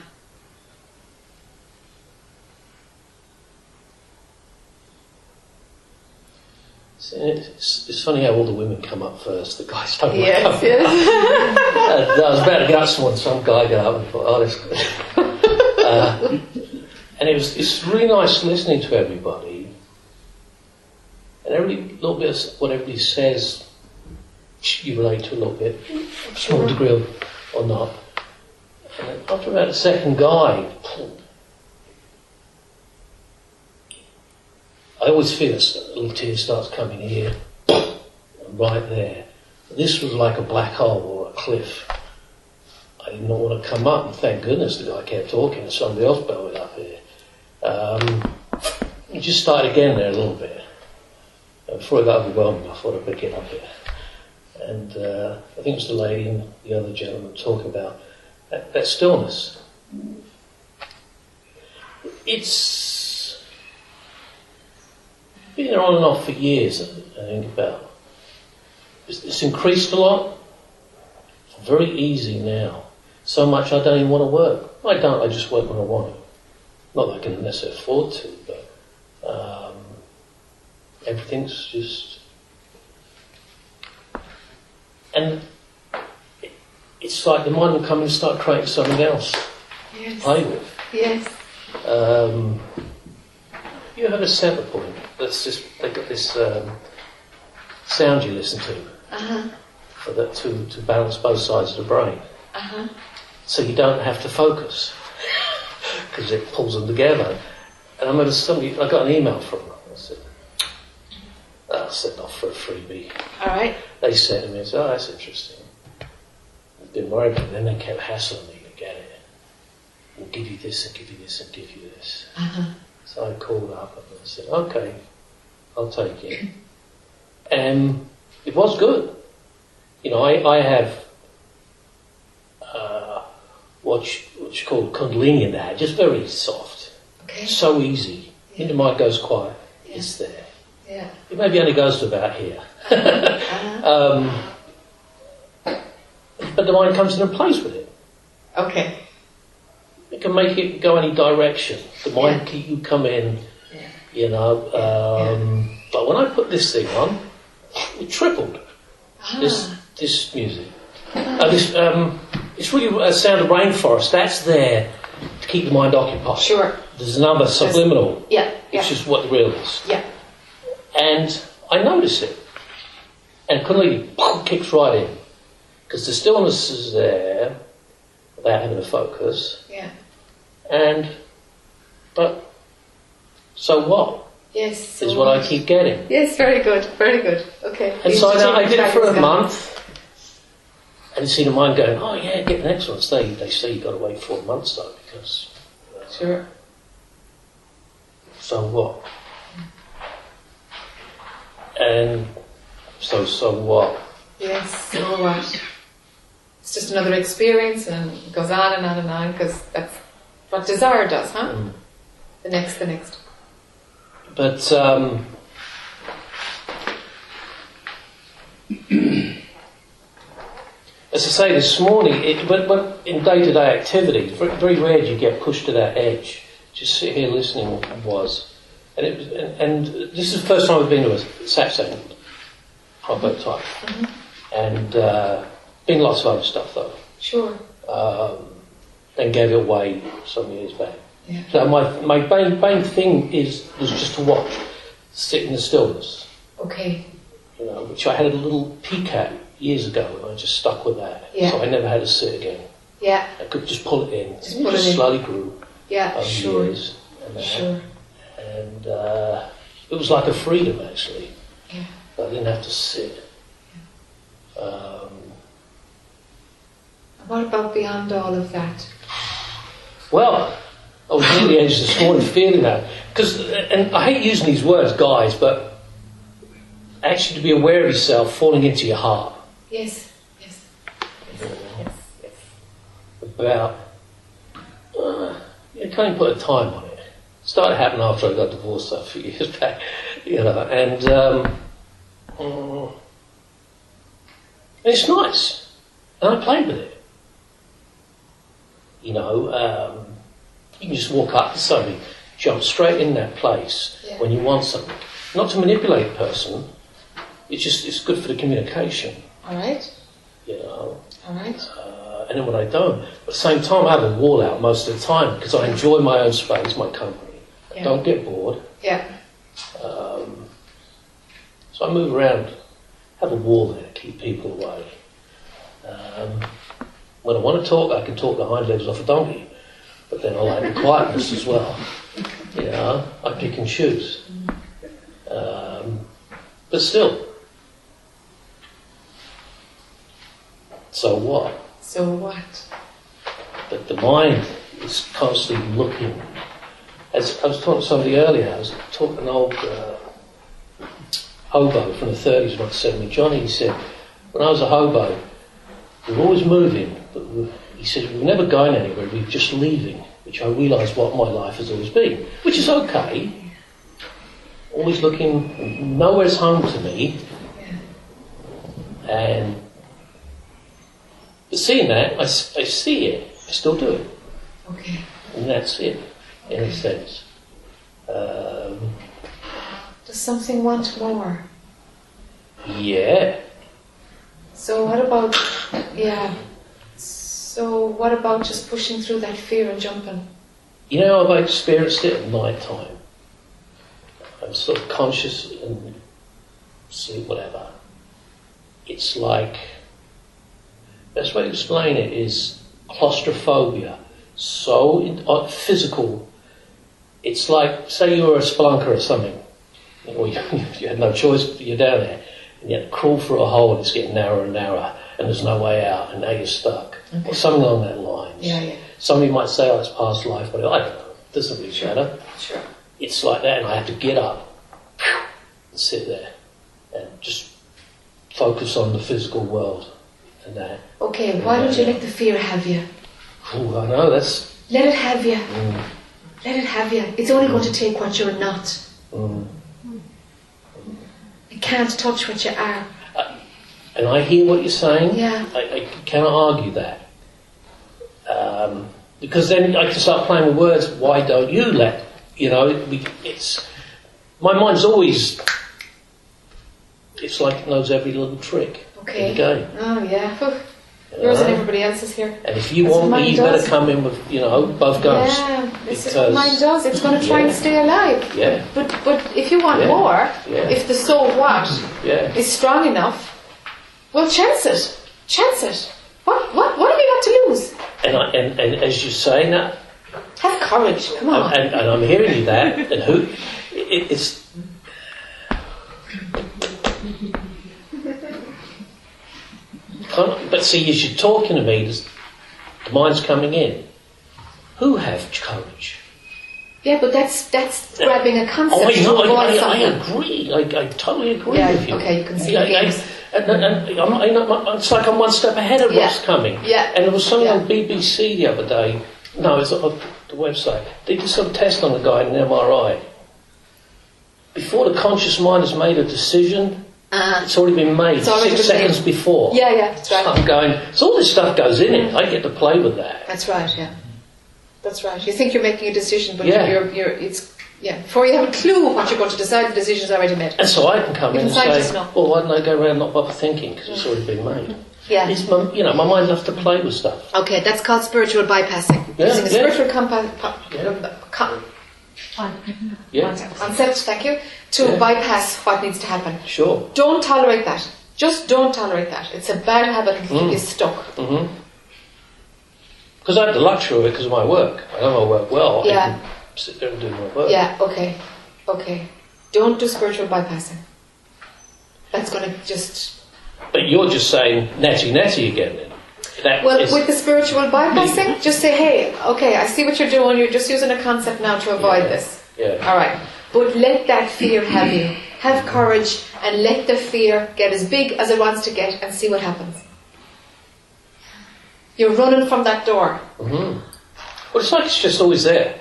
It's, it's, it's funny how all the women come up first. The guys don't Yes, come. yes. <laughs> And I was about to up someone, some guy got up and thought, oh, that's good. uh, and it was, it's really nice listening to everybody. And every little bit of what everybody says, you relate to a little bit, small degree of, or not. And after about the second guy, I always feel a little tear starts coming here, and right there. This was like a black hole or a cliff. I did not want to come up, and thank goodness the guy kept talking, somebody else bellowed up here. Um, just start again there a little bit. Before I got overwhelmed, I thought I'd better get up here. And uh, I think it was the lady and the other gentleman talking about that, that stillness. It's been there on and off for years, I think about. It's, it's increased a lot. It's very easy now. So much I don't even want to work. I don't, I just work when I want to. Not that I can necessarily afford to, but um, everything's just. And it's like the mind will come and start creating something else Yes. play with. Yes. Um, you have a centre point. Let's just think got this um, sound you listen to Uh-huh. for that to, to balance both sides of the brain. Uh-huh. So you don't have to focus <laughs> because it pulls them together. And I remember somebody, I got an email from them. I said, I'll send off for a freebie. Alright. They said to me, oh, that's interesting. I Didn't worry about it. Then they kept hassling me to get it. We'll give you this and give you this and give you this. Uh-huh. So I called up and I said, okay, I'll take it. And it was good. You know, I, I have uh, what's, what's called Kundalini in that, just very soft. Okay. So easy. When the mind goes quiet, it's there. Yeah. It maybe only goes to about here. Uh-huh. <laughs> um, but the mind comes in and plays with it. Okay. It can make it go any direction. The mind can you come in, Yeah. you know. Um, But when I put this thing on, it tripled. This this music. Uh, this um, it's really a sound of rainforest. That's there to keep the mind occupied. Sure. There's another subliminal, Yeah. Yeah. which is what the real is. Yeah. And I notice it. And Kundalini kicks right in. Because the stillness is there without having to focus. Yeah. And, but, so what? Yes. Is so what I keep getting. Yes, very good. Very good. Okay. And so I, I did it for a month. And you see the mind going, oh yeah, get the next one. So they, they say you've got to wait four months though, because. Sure. So what? And so, so what? Yes. So what? It's just another experience, and it goes on and on and on because that's what desire does, huh? Mm. The next, the next. But um, as I say this morning, it, when, when in day-to-day activities, very, very rare do you get pushed to that edge. Just sit here listening was, and it was, and, and this is the first time I've been to a satsang proper type, and uh, been lots of other stuff though. Sure. Um, then gave it away some years back. Yeah. So my my main main thing is was just to watch, sit in the stillness, Okay. you know, which I had a little peek at years ago, and I just stuck with that. Yeah. So I never had to sit again. Yeah, I could just pull it in. Just it pull just it in. slowly grew yeah, sure, years. And, sure. And uh, it was like a freedom actually. Yeah. I didn't have to sit. Um, What about beyond all of that? well, I was near the edge this morning feeling that because, and I hate using these words, guys, but actually to be aware of yourself falling into your heart Yes, yes. about. Uh, you can't even put a time on it. Started happening after I got divorced a few <laughs> years back, you know, and um, it's nice, and I played with it. You know, um, you can just walk up to somebody, jump straight in that place Yeah. when you want something. Not to manipulate a person. It's just it's good for the communication. All right, You know, all right. uh, and then when I don't, but at the same time, I have a wall out most of the time because I enjoy my own space, my company. Yeah. don't get bored. Yeah, Um, so I move around, have a wall there, keep people away. Um, when I want to talk, I can talk the hind legs off a donkey, but then I like the quietness as well. You know, I pick and choose. Um, but still. So what? so what? But the mind is constantly looking. As I was talking to somebody earlier, I was talking to an old uh, hobo from the 30s once said me, Johnny, he said, when I was a hobo, we were always moving, but we, he said, we were never going anywhere, we were just leaving, which I realised what my life has always been, which is okay. Always looking, nowhere's home to me. And but seeing that, I, I see it, I still do it. Okay. And that's it, in a sense. Um, Does something want more? yeah. So what about, yeah. So what about just pushing through that fear and jumping? You know, I've experienced it at night time. I'm sort of conscious and sleep, whatever. It's like, best way to explain it is claustrophobia. So in, uh, physical. It's like, say you were a spelunker or something, or you, <laughs> you had no choice, you're down there, and you had to crawl through a hole and it's getting narrower and narrower, and there's no way out, and now you're stuck. Or something along that lines. Yeah, yeah. Somebody might say, oh, it's past life, but I don't know. It doesn't really matter. Sure. It's like that, and I have to get up and sit there and just focus on the physical world and that. Okay, why don't you let the fear have you? Oh, I know, that's. Let it have you. Mm, Let it have you. It's only going to take what you're not. mm. It can't touch what you are. And I hear what you're saying. Yeah. I, I cannot argue that. Um, because then I can start playing with words. Why don't you let? You know, it, it's my mind's always. It's like it knows every little trick Okay. in the game. Oh yeah. Whew. you Yours and know? everybody else's here. And if you That's want me, you does. better come in with you know both guns. Yeah, this is what Because- mine does. It's going to try and stay alive. Yeah, But but if you want Yeah. more, Yeah. if the so what yeah. is strong enough, well, chance it. Chance it. What what what have you got to lose? And, I, and, and as you're saying that, Have courage. Come on. and, and I'm hearing you that, <laughs> and who, it, it's. Can't- But see, as you're talking to me, the mind's coming in. Who have courage? Yeah, but that's that's grabbing a concept Oh, I know, I, I, I agree. I, I totally agree Yeah, with you. okay, you can see Yeah, the games. and, and, and I'm, it's like I'm one step ahead of Yeah. what's coming. Yeah. And there was something Yeah. on BBC the other day. No, it's on the website. They did some test on a guy in an MRI. Before the conscious mind has made a decision, Uh, it's already been made already six seconds before. yeah, yeah, that's right. I'm going, so all this stuff goes in it. I get to play with that. That's right. Yeah, that's right. You think you're making a decision, but Yeah. you're you're it's yeah. Before you have a clue what you're going to decide, the decision's already made. And so I can come in Even and say, well, why don't I go around and not bother thinking because it's already been made. Yeah. It's my, you know, my mind loves to play with stuff. Okay, that's called spiritual bypassing. Yeah, Using a yeah. spiritual compa- po- Yeah. co- Yeah, concept, thank you, to Yeah. bypass what needs to happen. sure. Don't tolerate that. Just don't tolerate that. It's a bad habit keep Mm. you stuck. hmm Because I have the luxury of it because of my work. I know I work well. I Yeah. can sit there and do my work. Yeah, okay. Okay. Don't do spiritual bypassing. That's going to just. But you're just saying neti neti again then. That Well, is- with the spiritual bypassing, just say, hey, okay, I see what you're doing. You're just using a concept now to avoid this. yeah. All right. But let that fear have you. Have courage and let the fear get as big as it wants to get and see what happens. You're running from that door. hmm Well, it's like it's just always there.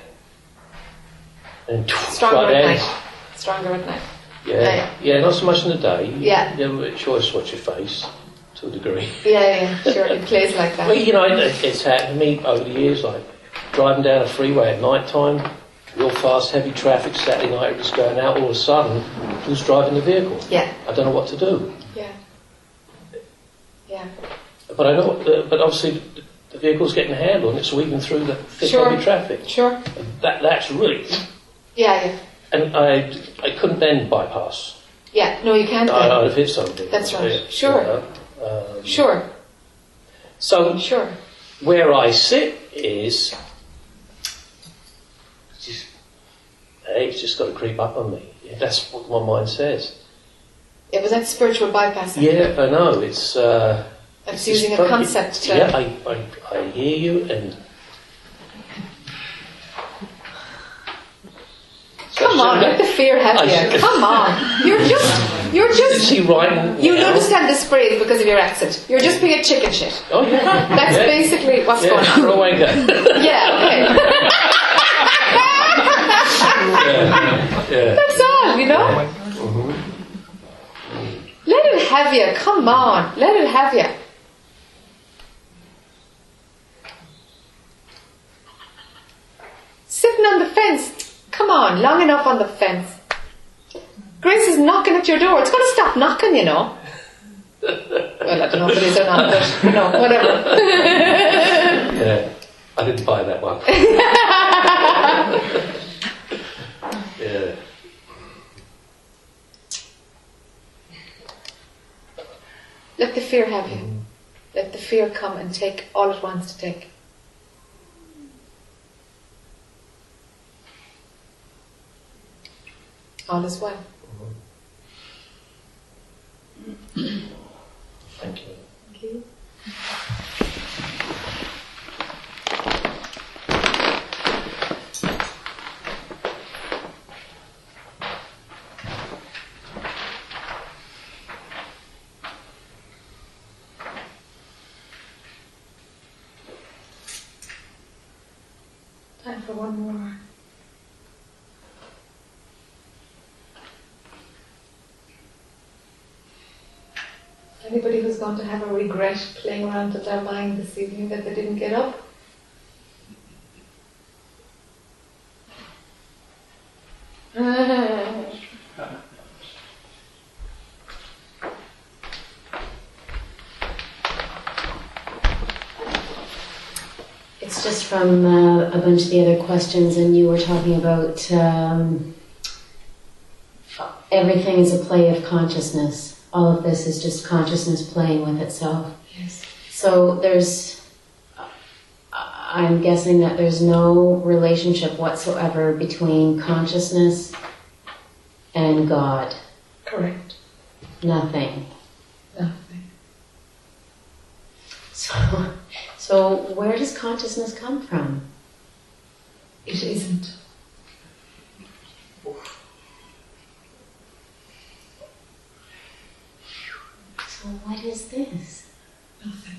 And Stronger at night. Stronger at night. Yeah. Yeah, yeah, not so much in the day. Yeah. Yeah, but it's always watch your face to a degree. <laughs> Yeah, yeah, sure. It plays like that. Well, you know, it's happened to me over the years, like driving down a freeway at night time, real fast, heavy traffic, Saturday night, it was going out, all of a sudden, who's driving the vehicle? Yeah, I don't know what to do. yeah. Yeah. But I know, the, but obviously the, the vehicle's getting handled and it's weaving through the thick, Sure. heavy traffic. Sure. And That, that's really, Yeah, yeah. and I, I couldn't then bypass. Yeah, no, you can't. I, I'd have hit something. That's right. Yeah, Sure. you know. Um, Sure, So sure. where I sit is, just, hey, it's just got to creep up on me. That's what my mind says. It was that spiritual bypassing. Yeah, I know. It's. Uh, It's using a concept to. Yeah, I, I, I hear you, and Come on, let the fear have you. <laughs> Come on. You're just, you're just, she writing? you now? understand this phrase because of your accent. You're just being a chicken shit. Oh yeah. That's yeah. basically what's yeah, going on. throw away that. <laughs> Yeah, okay. <laughs> yeah, yeah. That's all, you know? Mm-hmm. Let it have you. Come on. Let it have you. Sitting on the fence. Come on, long enough on the fence. Grace is knocking at your door. It's going to stop knocking, you know. Well, I don't know if it is or not, but no, whatever. <laughs> Yeah, I didn't buy that one. <laughs> yeah. Let the fear have you. Let the fear come and take all it wants to take. All is well. Thank you. Thank you. Going to have a regret playing around with their mind this evening that they didn't get up? <laughs> It's just from uh, a bunch of the other questions, and you were talking about um, everything is a play of consciousness. All of this is just consciousness playing with itself. Yes. So there's, I'm guessing that there's no relationship whatsoever between consciousness and God. Correct. Nothing. Nothing. <laughs> So, so where does consciousness come from? It isn't. So what is this? Nothing.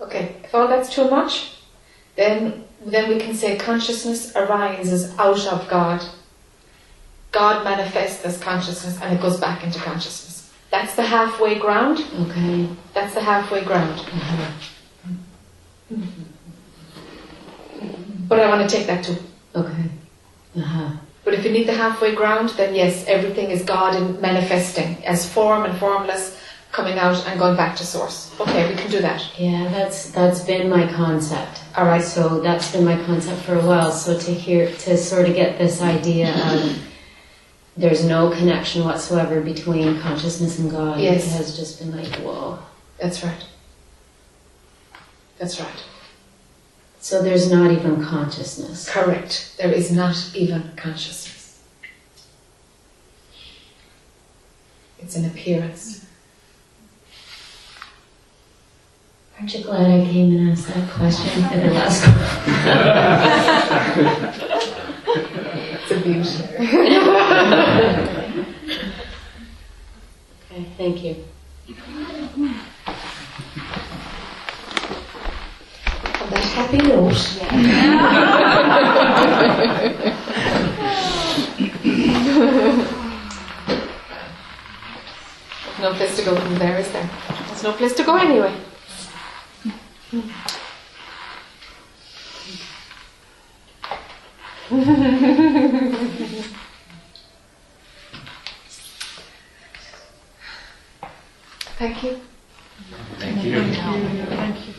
Okay, if all that's too much, then then we can say consciousness arises out of God. God manifests as consciousness and it goes back into consciousness. That's the halfway ground. Okay. That's the halfway ground. Mm-hmm. Mm-hmm. But I want to take that too. Okay. Uh-huh. But if you need the halfway ground, then yes, everything is God in manifesting as form and formless, coming out and going back to source. Okay, we can do that. Yeah, that's that's been my concept. All right. So that's been my concept for a while. So to hear to sort of get this idea of there's no connection whatsoever between consciousness and God. Yes. It has just been like, whoa. That's right. That's right. So there's not even consciousness. Correct. There is not even consciousness. It's an appearance. Aren't you glad I came and asked that question for the last It's a beauty. Okay, thank you. On that happy note. no place to go from there, is there? There's no place to go anyway. <laughs> Thank you. Thank you. Thank you.